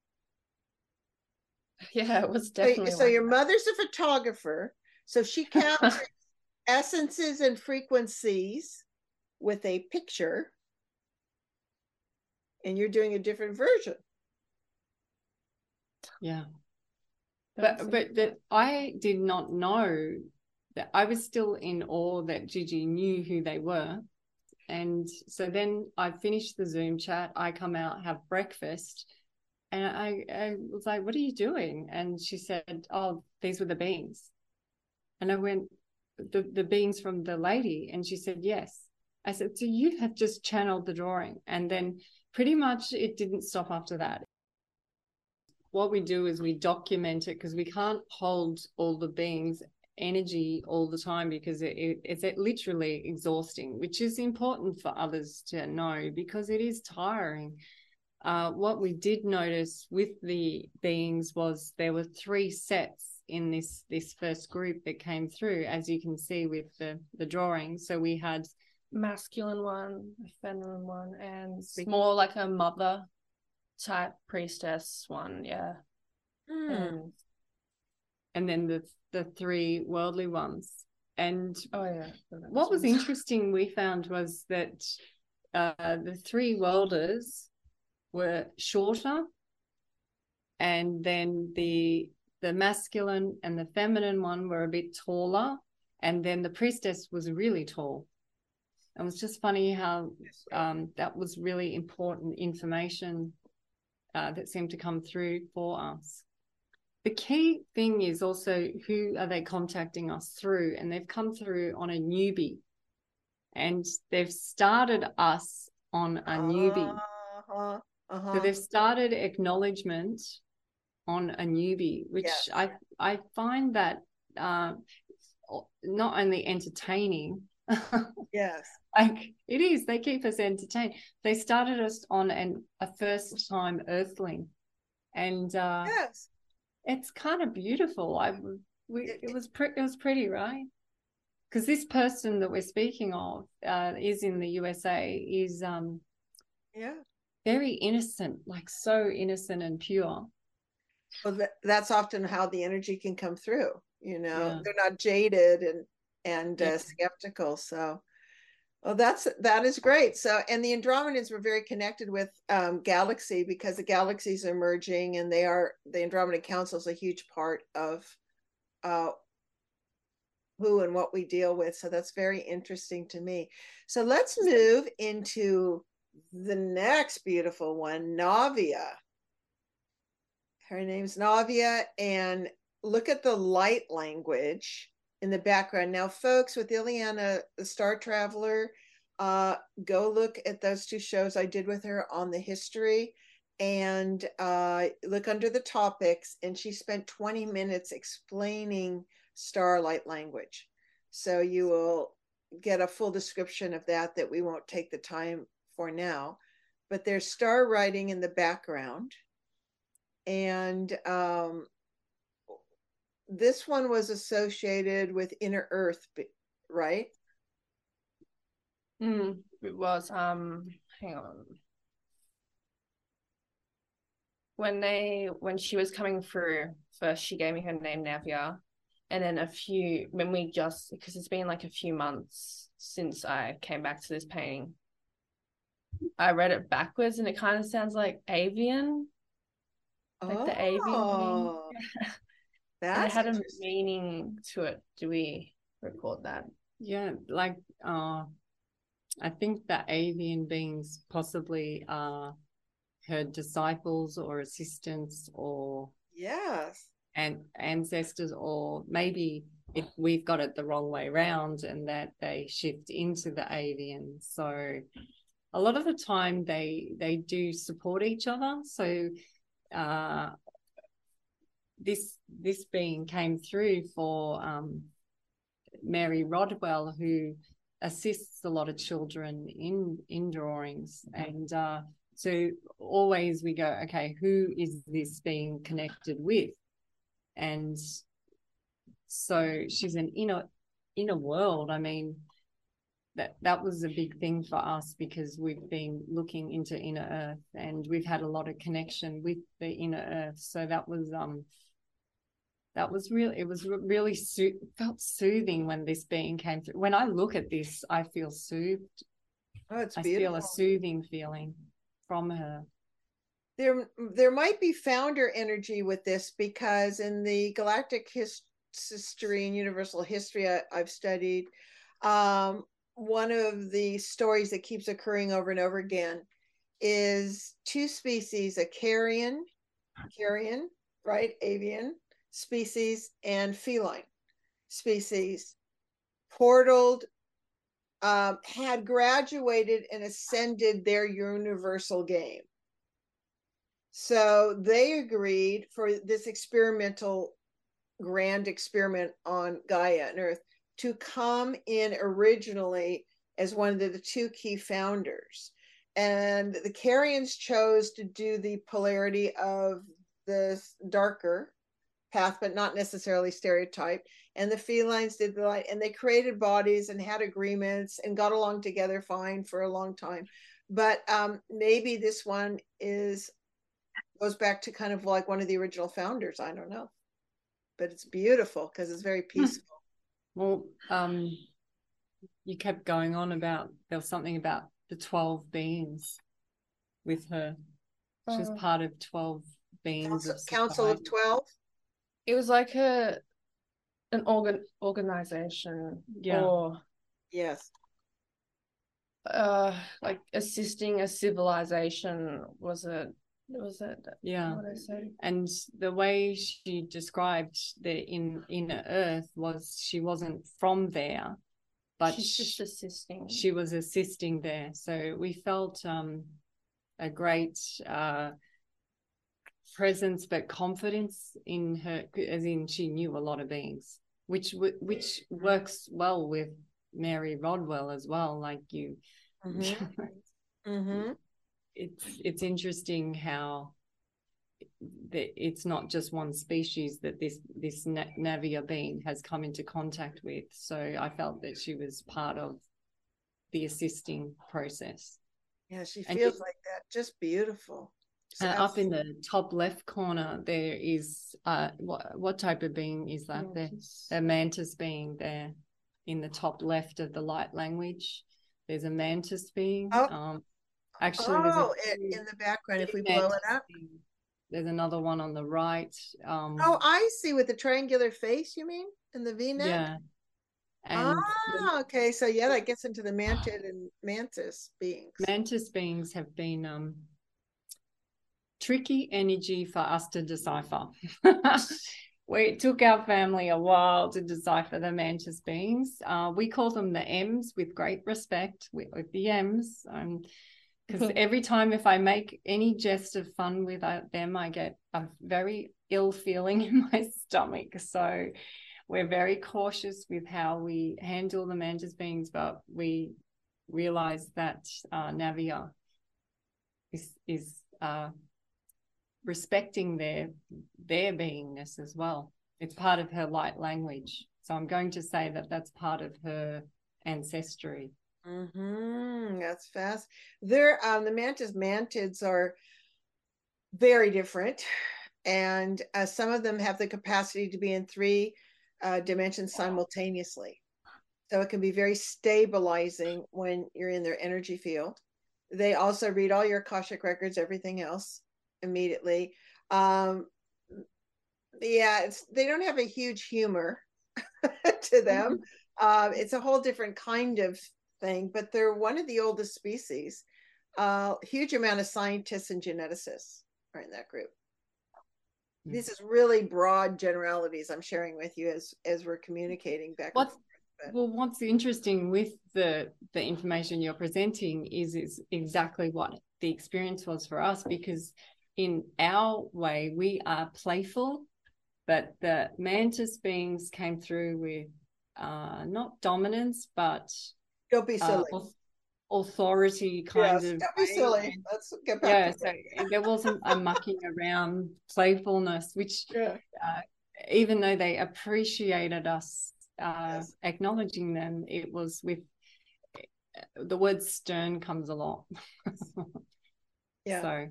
yeah, it was definitely.
so
like
your mother's a photographer, so she captures essences and frequencies with a picture, and you're doing a different version.
yeah, but but that I did not know that I was still in awe that Gigi knew who they were. And so then I finished the Zoom chat. I come out, have breakfast, and I, I was like, "What are you doing?" And she said, "Oh, these were the beans. And I went, the, the beings from the lady. And she said, yes. I said, so you have just channeled the drawing. And then pretty much it didn't stop after that. What we do is we document it because we can't hold all the beings energy all the time because it, it, it's literally exhausting, which is important for others to know because it is tiring. Uh, what we did notice with the beings was there were three sets in this this first group that came through, as you can see with the the drawing. So we had
masculine one, a feminine one, and more like a mother type priestess one. Yeah.
Hmm. And, and then the the three worldly ones. And
oh yeah,
what was interesting we found was that uh, the three worlders were shorter, and then the the masculine and the feminine one were a bit taller, and then the priestess was really tall. It was just funny how um, that was really important information uh, that seemed to come through for us. The key thing is also who are they contacting us through and they've come through on a newbie. And they've started us on a newbie. Uh-huh, uh-huh. so they've started acknowledgement on a newbie which i i find that uh, not only entertaining
yes
like it is they keep us entertained they started us on an a first time earthling and uh
yes
it's kind of beautiful. I we it was pretty it was pretty, right? Because this person that we're speaking of uh, is in the USA. Is um,
yeah,
very innocent, like so innocent and pure.
Well, that, that's often how the energy can come through. You know, yeah. they're not jaded and and yeah. uh, skeptical. So well, that's that is great. So, and the Andromedans were very connected with um, Galaxy because the galaxies are merging, and they are the Andromeda Council is a huge part of uh, who and what we deal with. So that's very interesting to me. So let's move into the next beautiful one, Navia. Her name's Navia, and look at the light language in the background. Now, folks, with Ileana, the Star Traveler, uh, go look at those two shows I did with her on the history and uh, look under the topics. And she spent 20 minutes explaining starlight language. So you will get a full description of that that we won't take the time for now. But there's star writing in the background. And um, this one was associated with inner earth right?
Mm, it was um hang on. When they when she was coming through first she gave me her name navia and then a few when we just because it's been like a few months since i came back to this painting i read it backwards and it kind of sounds like avian. Like oh. the avian That had a meaning to it. Do we record that?
Yeah, like uh I think that avian beings possibly are her disciples or assistants or
yes
and ancestors or maybe if we've got it the wrong way around and that they shift into the avian so a lot of the time they they do support each other so uh this this being came through for um, Mary Rodwell, who assists a lot of children in in drawings, and uh, so always we go, okay, who is this being connected with? And so she's an inner inner world. I mean, that that was a big thing for us because we've been looking into inner earth and we've had a lot of connection with the inner earth. So that was um that was really it was really so- felt soothing when this being came through. When i look at this i feel soothed.
Oh, it's
i
beautiful.
feel a soothing feeling from her.
There there might be founder energy with this because in the galactic his, history and universal history I, have studied um, one of the stories that keeps occurring over and over again is two species a Carian Carian right? Avian species and feline species. Portaled um, had graduated and ascended their universal game. So they agreed for this experimental grand experiment on gaia and earth to come in originally as one of the, the two key founders. And the Carians chose to do the polarity of the darker path, but not necessarily stereotyped. And the felines did the light, and they created bodies and had agreements and got along together fine for a long time. But um, maybe this one is goes back to kind of like one of the original founders. I don't know, but it's beautiful because it's very hmm. peaceful.
Well, um, you kept going on about there was something about the 12 beings with her. She was uh-huh. part of 12 beings
Council, of, Council of 12.
It was like a an organ organization yeah. or
yes
uh like assisting a civilization was it was it
yeah what I said and the way she described the in inner earth was she wasn't from there but
she's just assisting.
She was assisting there, so we felt um, a great uh, presence, but confidence in her, as in she knew a lot of beings, which which works well with Mary Rodwell as well. Like you, mm-hmm. mm-hmm. it's it's interesting how that it's not just one species that this this Navia being has come into contact with. So I felt that she was part of the assisting process.
Yeah, she feels like that. Just beautiful.
And up in the top left corner, there is uh, what what type of being is that? Mantis. The, the mantis being there in the top left of the light language. There's a mantis being.
Oh. Um, actually, oh, a, in the background, if we blow it up. Being
there's another one on the right. Um,
oh, I see with the triangular face, you mean? In the V neck? Yeah. And ah, the, okay. So yeah, that gets into the mantid and mantis beings.
Mantis beings have been um tricky energy for us to decipher. it took our family a while to decipher the mantis beings. Uh, we call them the M's with great respect with, with the M's. Um, because every time if I make any jest of fun with uh, them, I get a very ill feeling in my stomach. So we're very cautious with how we handle the mantis beings, but we realize that uh, Navia is is uh, respecting their their beingness as well. It's part of her light language. So I'm going to say that that's part of her ancestry.
Mm-hmm. That's fast. There, um, the mantis mantids are very different, and uh, some of them have the capacity to be in three uh, dimensions simultaneously. So it can be very stabilizing when you're in their energy field. They also read all your Akashic records, everything else immediately. Um, yeah, it's they don't have a huge humor to them. Mm-hmm. Uh, it's a whole different kind of thing, but they're one of the oldest species. A uh, huge amount of scientists and geneticists are in that group. Mm-hmm. This is really broad generalities I'm sharing with you as as we're communicating back.
What's, well, what's interesting with the the information you're presenting is is exactly what the experience was for us because in our way we are playful, but the mantis beings came through with uh, not dominance but
don't be uh, silly. Uh,
authority kind yes,
of. Don't be silly. Let's get back.
Yeah, so there wasn't a mucking around playfulness, which yeah. uh, even though they appreciated us uh, yes. acknowledging them, it was with the word stern comes a lot.
yeah. So.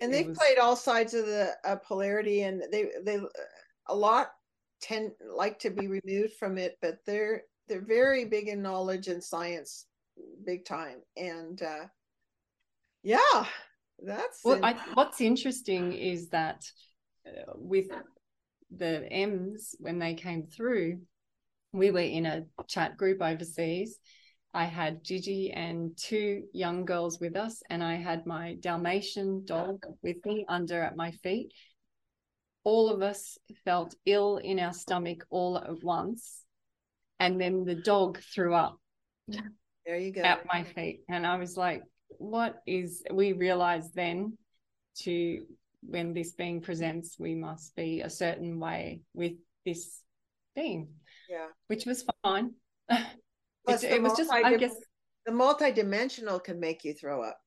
And they've was... played all sides of the uh, polarity, and they they a lot tend like to be removed from it, but they're they're very big in knowledge and science, big time. And uh, yeah, that's
well. I, what's interesting is that uh, with the M's when they came through, we were in a chat group overseas. I had Gigi and two young girls with us, and I had my Dalmatian dog with me under at my feet all of us felt ill in our stomach all at once. And then the dog threw up
There you go.
at my feet. And I was like, what is, we realized then to, when this being presents, we must be a certain way with this being,
Yeah.
which was fine.
Plus
it, it was just, I guess,
The multidimensional can make you throw up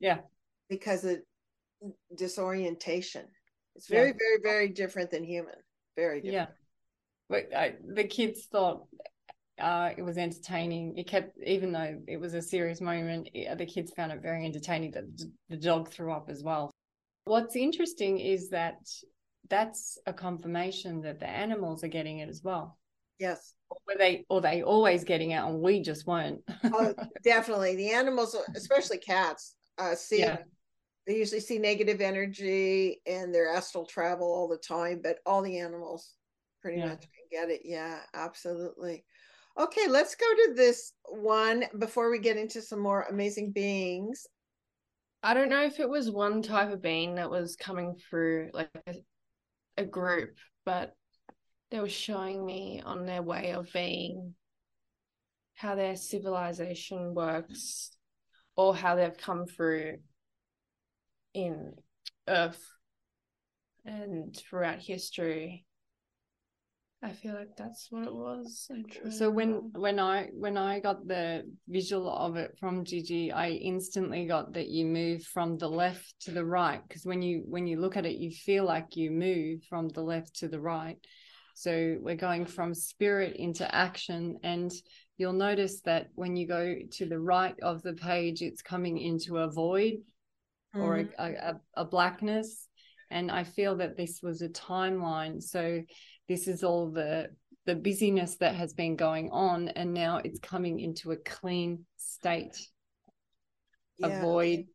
yeah,
because of disorientation. It's
Yeah.
very, very, very different than human. Very different.
yeah. But I, the kids thought uh, it was entertaining. It kept, even though it was a serious moment, it- the kids found it very entertaining that the dog threw up as well. What's interesting is that that's a confirmation that the animals are getting it as well.
Yes.
Or were they, or they always getting it, and we just weren't.
Oh, definitely. The animals, especially cats, uh, see
Yeah.
they usually see negative energy and their astral travel all the time, but all the animals pretty
Yeah.
much can get it. Yeah, absolutely. Okay, let's go to this one before we get into some more amazing beings.
I don't know if it was one type of being that was coming through like a, a group, but they were showing me on their way of being how their civilization works or how they've come through in Earth and throughout history. I feel like that's what it was.
So when when i when i got the visual of it from gigi i instantly got that you move from the left to the right because when you when you look at it you feel like you move from the left to the right so we're going from spirit into action and you'll notice that when you go to the right of the page it's coming into a void or
Mhm.
a, a, a blackness and i feel that this was a timeline so this is all the the busyness that has been going on and now it's coming into a clean state a
Yeah.
void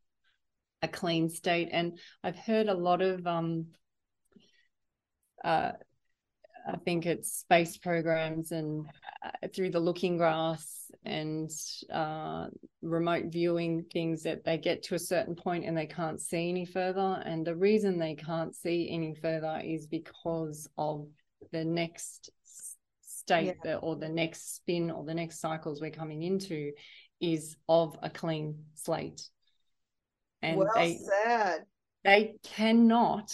a clean state and i've heard a lot of um uh I think it's space programs and uh, through the looking glass and uh, remote viewing things that they get to a certain point and they can't see any further. And the reason they can't see any further is because of the next state that, or the next spin or the next cycles we're coming into is of a clean slate. And
well
they
said.
they cannot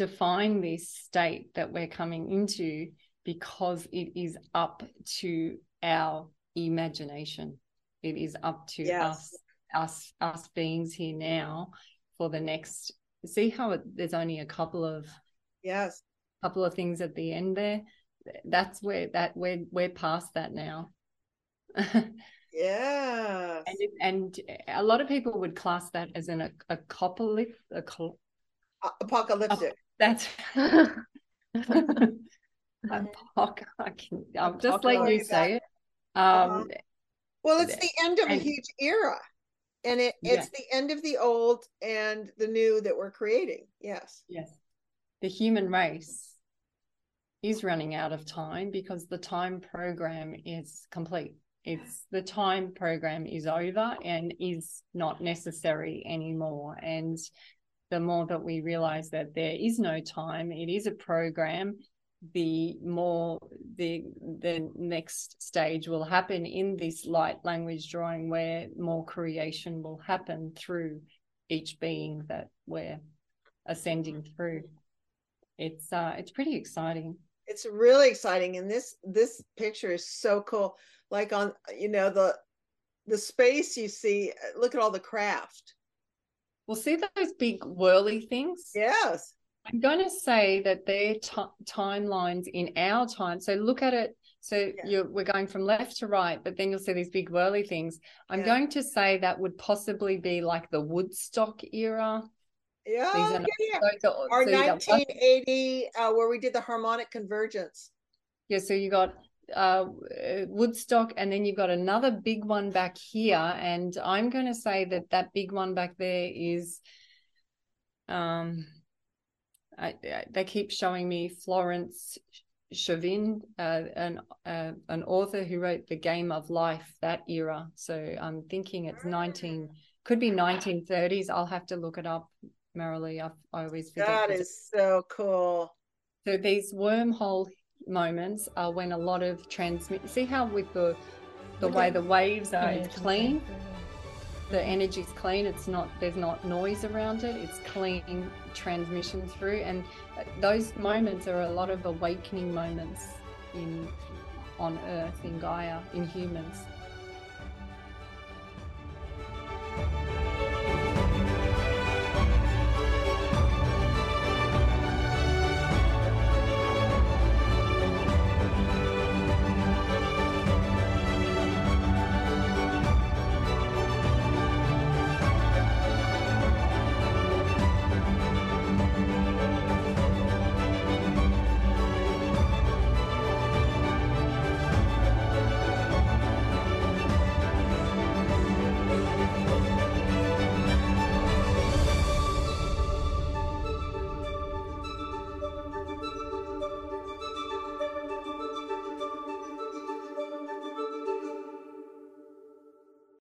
define this state that we're coming into because it is up to our imagination it is up to
Yes.
us us us beings here now for the next see how it, there's only a couple of
Yes.
couple of things at the end there that's where that we're we're past that now
yeah
and and a lot of people would class that as an a, a,
A- Apocalyptic.
That's Apoc- I can, I'm just let you say it.
Uh-huh.
Um,
Well, it's the end of a huge era. And it, it's the end of the old and the new that we're creating. Yes.
yes, the human race is running out of time because the time program is complete. It's the time program is over and is not necessary anymore. And the more that we realize that there is no time, it is a program, the more the the next stage will happen in this light language drawing where more creation will happen through each being that we're ascending through. It's uh it's pretty exciting.
It's really exciting. And this this picture is so cool. Like on you know, the the space you see, look at all the craft.
We'll see those big whirly things.
Yes.
I'm going to say that they're timelines in our time. So look at it. So
Yeah.
you're, we're going from left to right, but then you'll see these big whirly things. I'm
Yeah.
going to say that would possibly be like the Woodstock era.
Yeah. Yeah,
not-
yeah. Or
so
1980, uh, where we did the harmonic convergence.
yeah, so you got uh, Woodstock, and then you've got another big one back here. And I'm going to say that that big one back there is, um, I, I, they keep showing me Florence Chavin, uh, an uh, an author who wrote The Game of Life that era. So I'm thinking it's 19, could be 1930s. I'll have to look it up Marilee. I, I always forget.
That is so cool.
So these wormhole moments are when a lot of transmit. See how with the the way the waves are, it's clean. The energy's clean. It's not. There's not noise around it. It's clean transmission through, and uh, those moments are a lot of awakening moments in on Earth, in Gaia, in humans.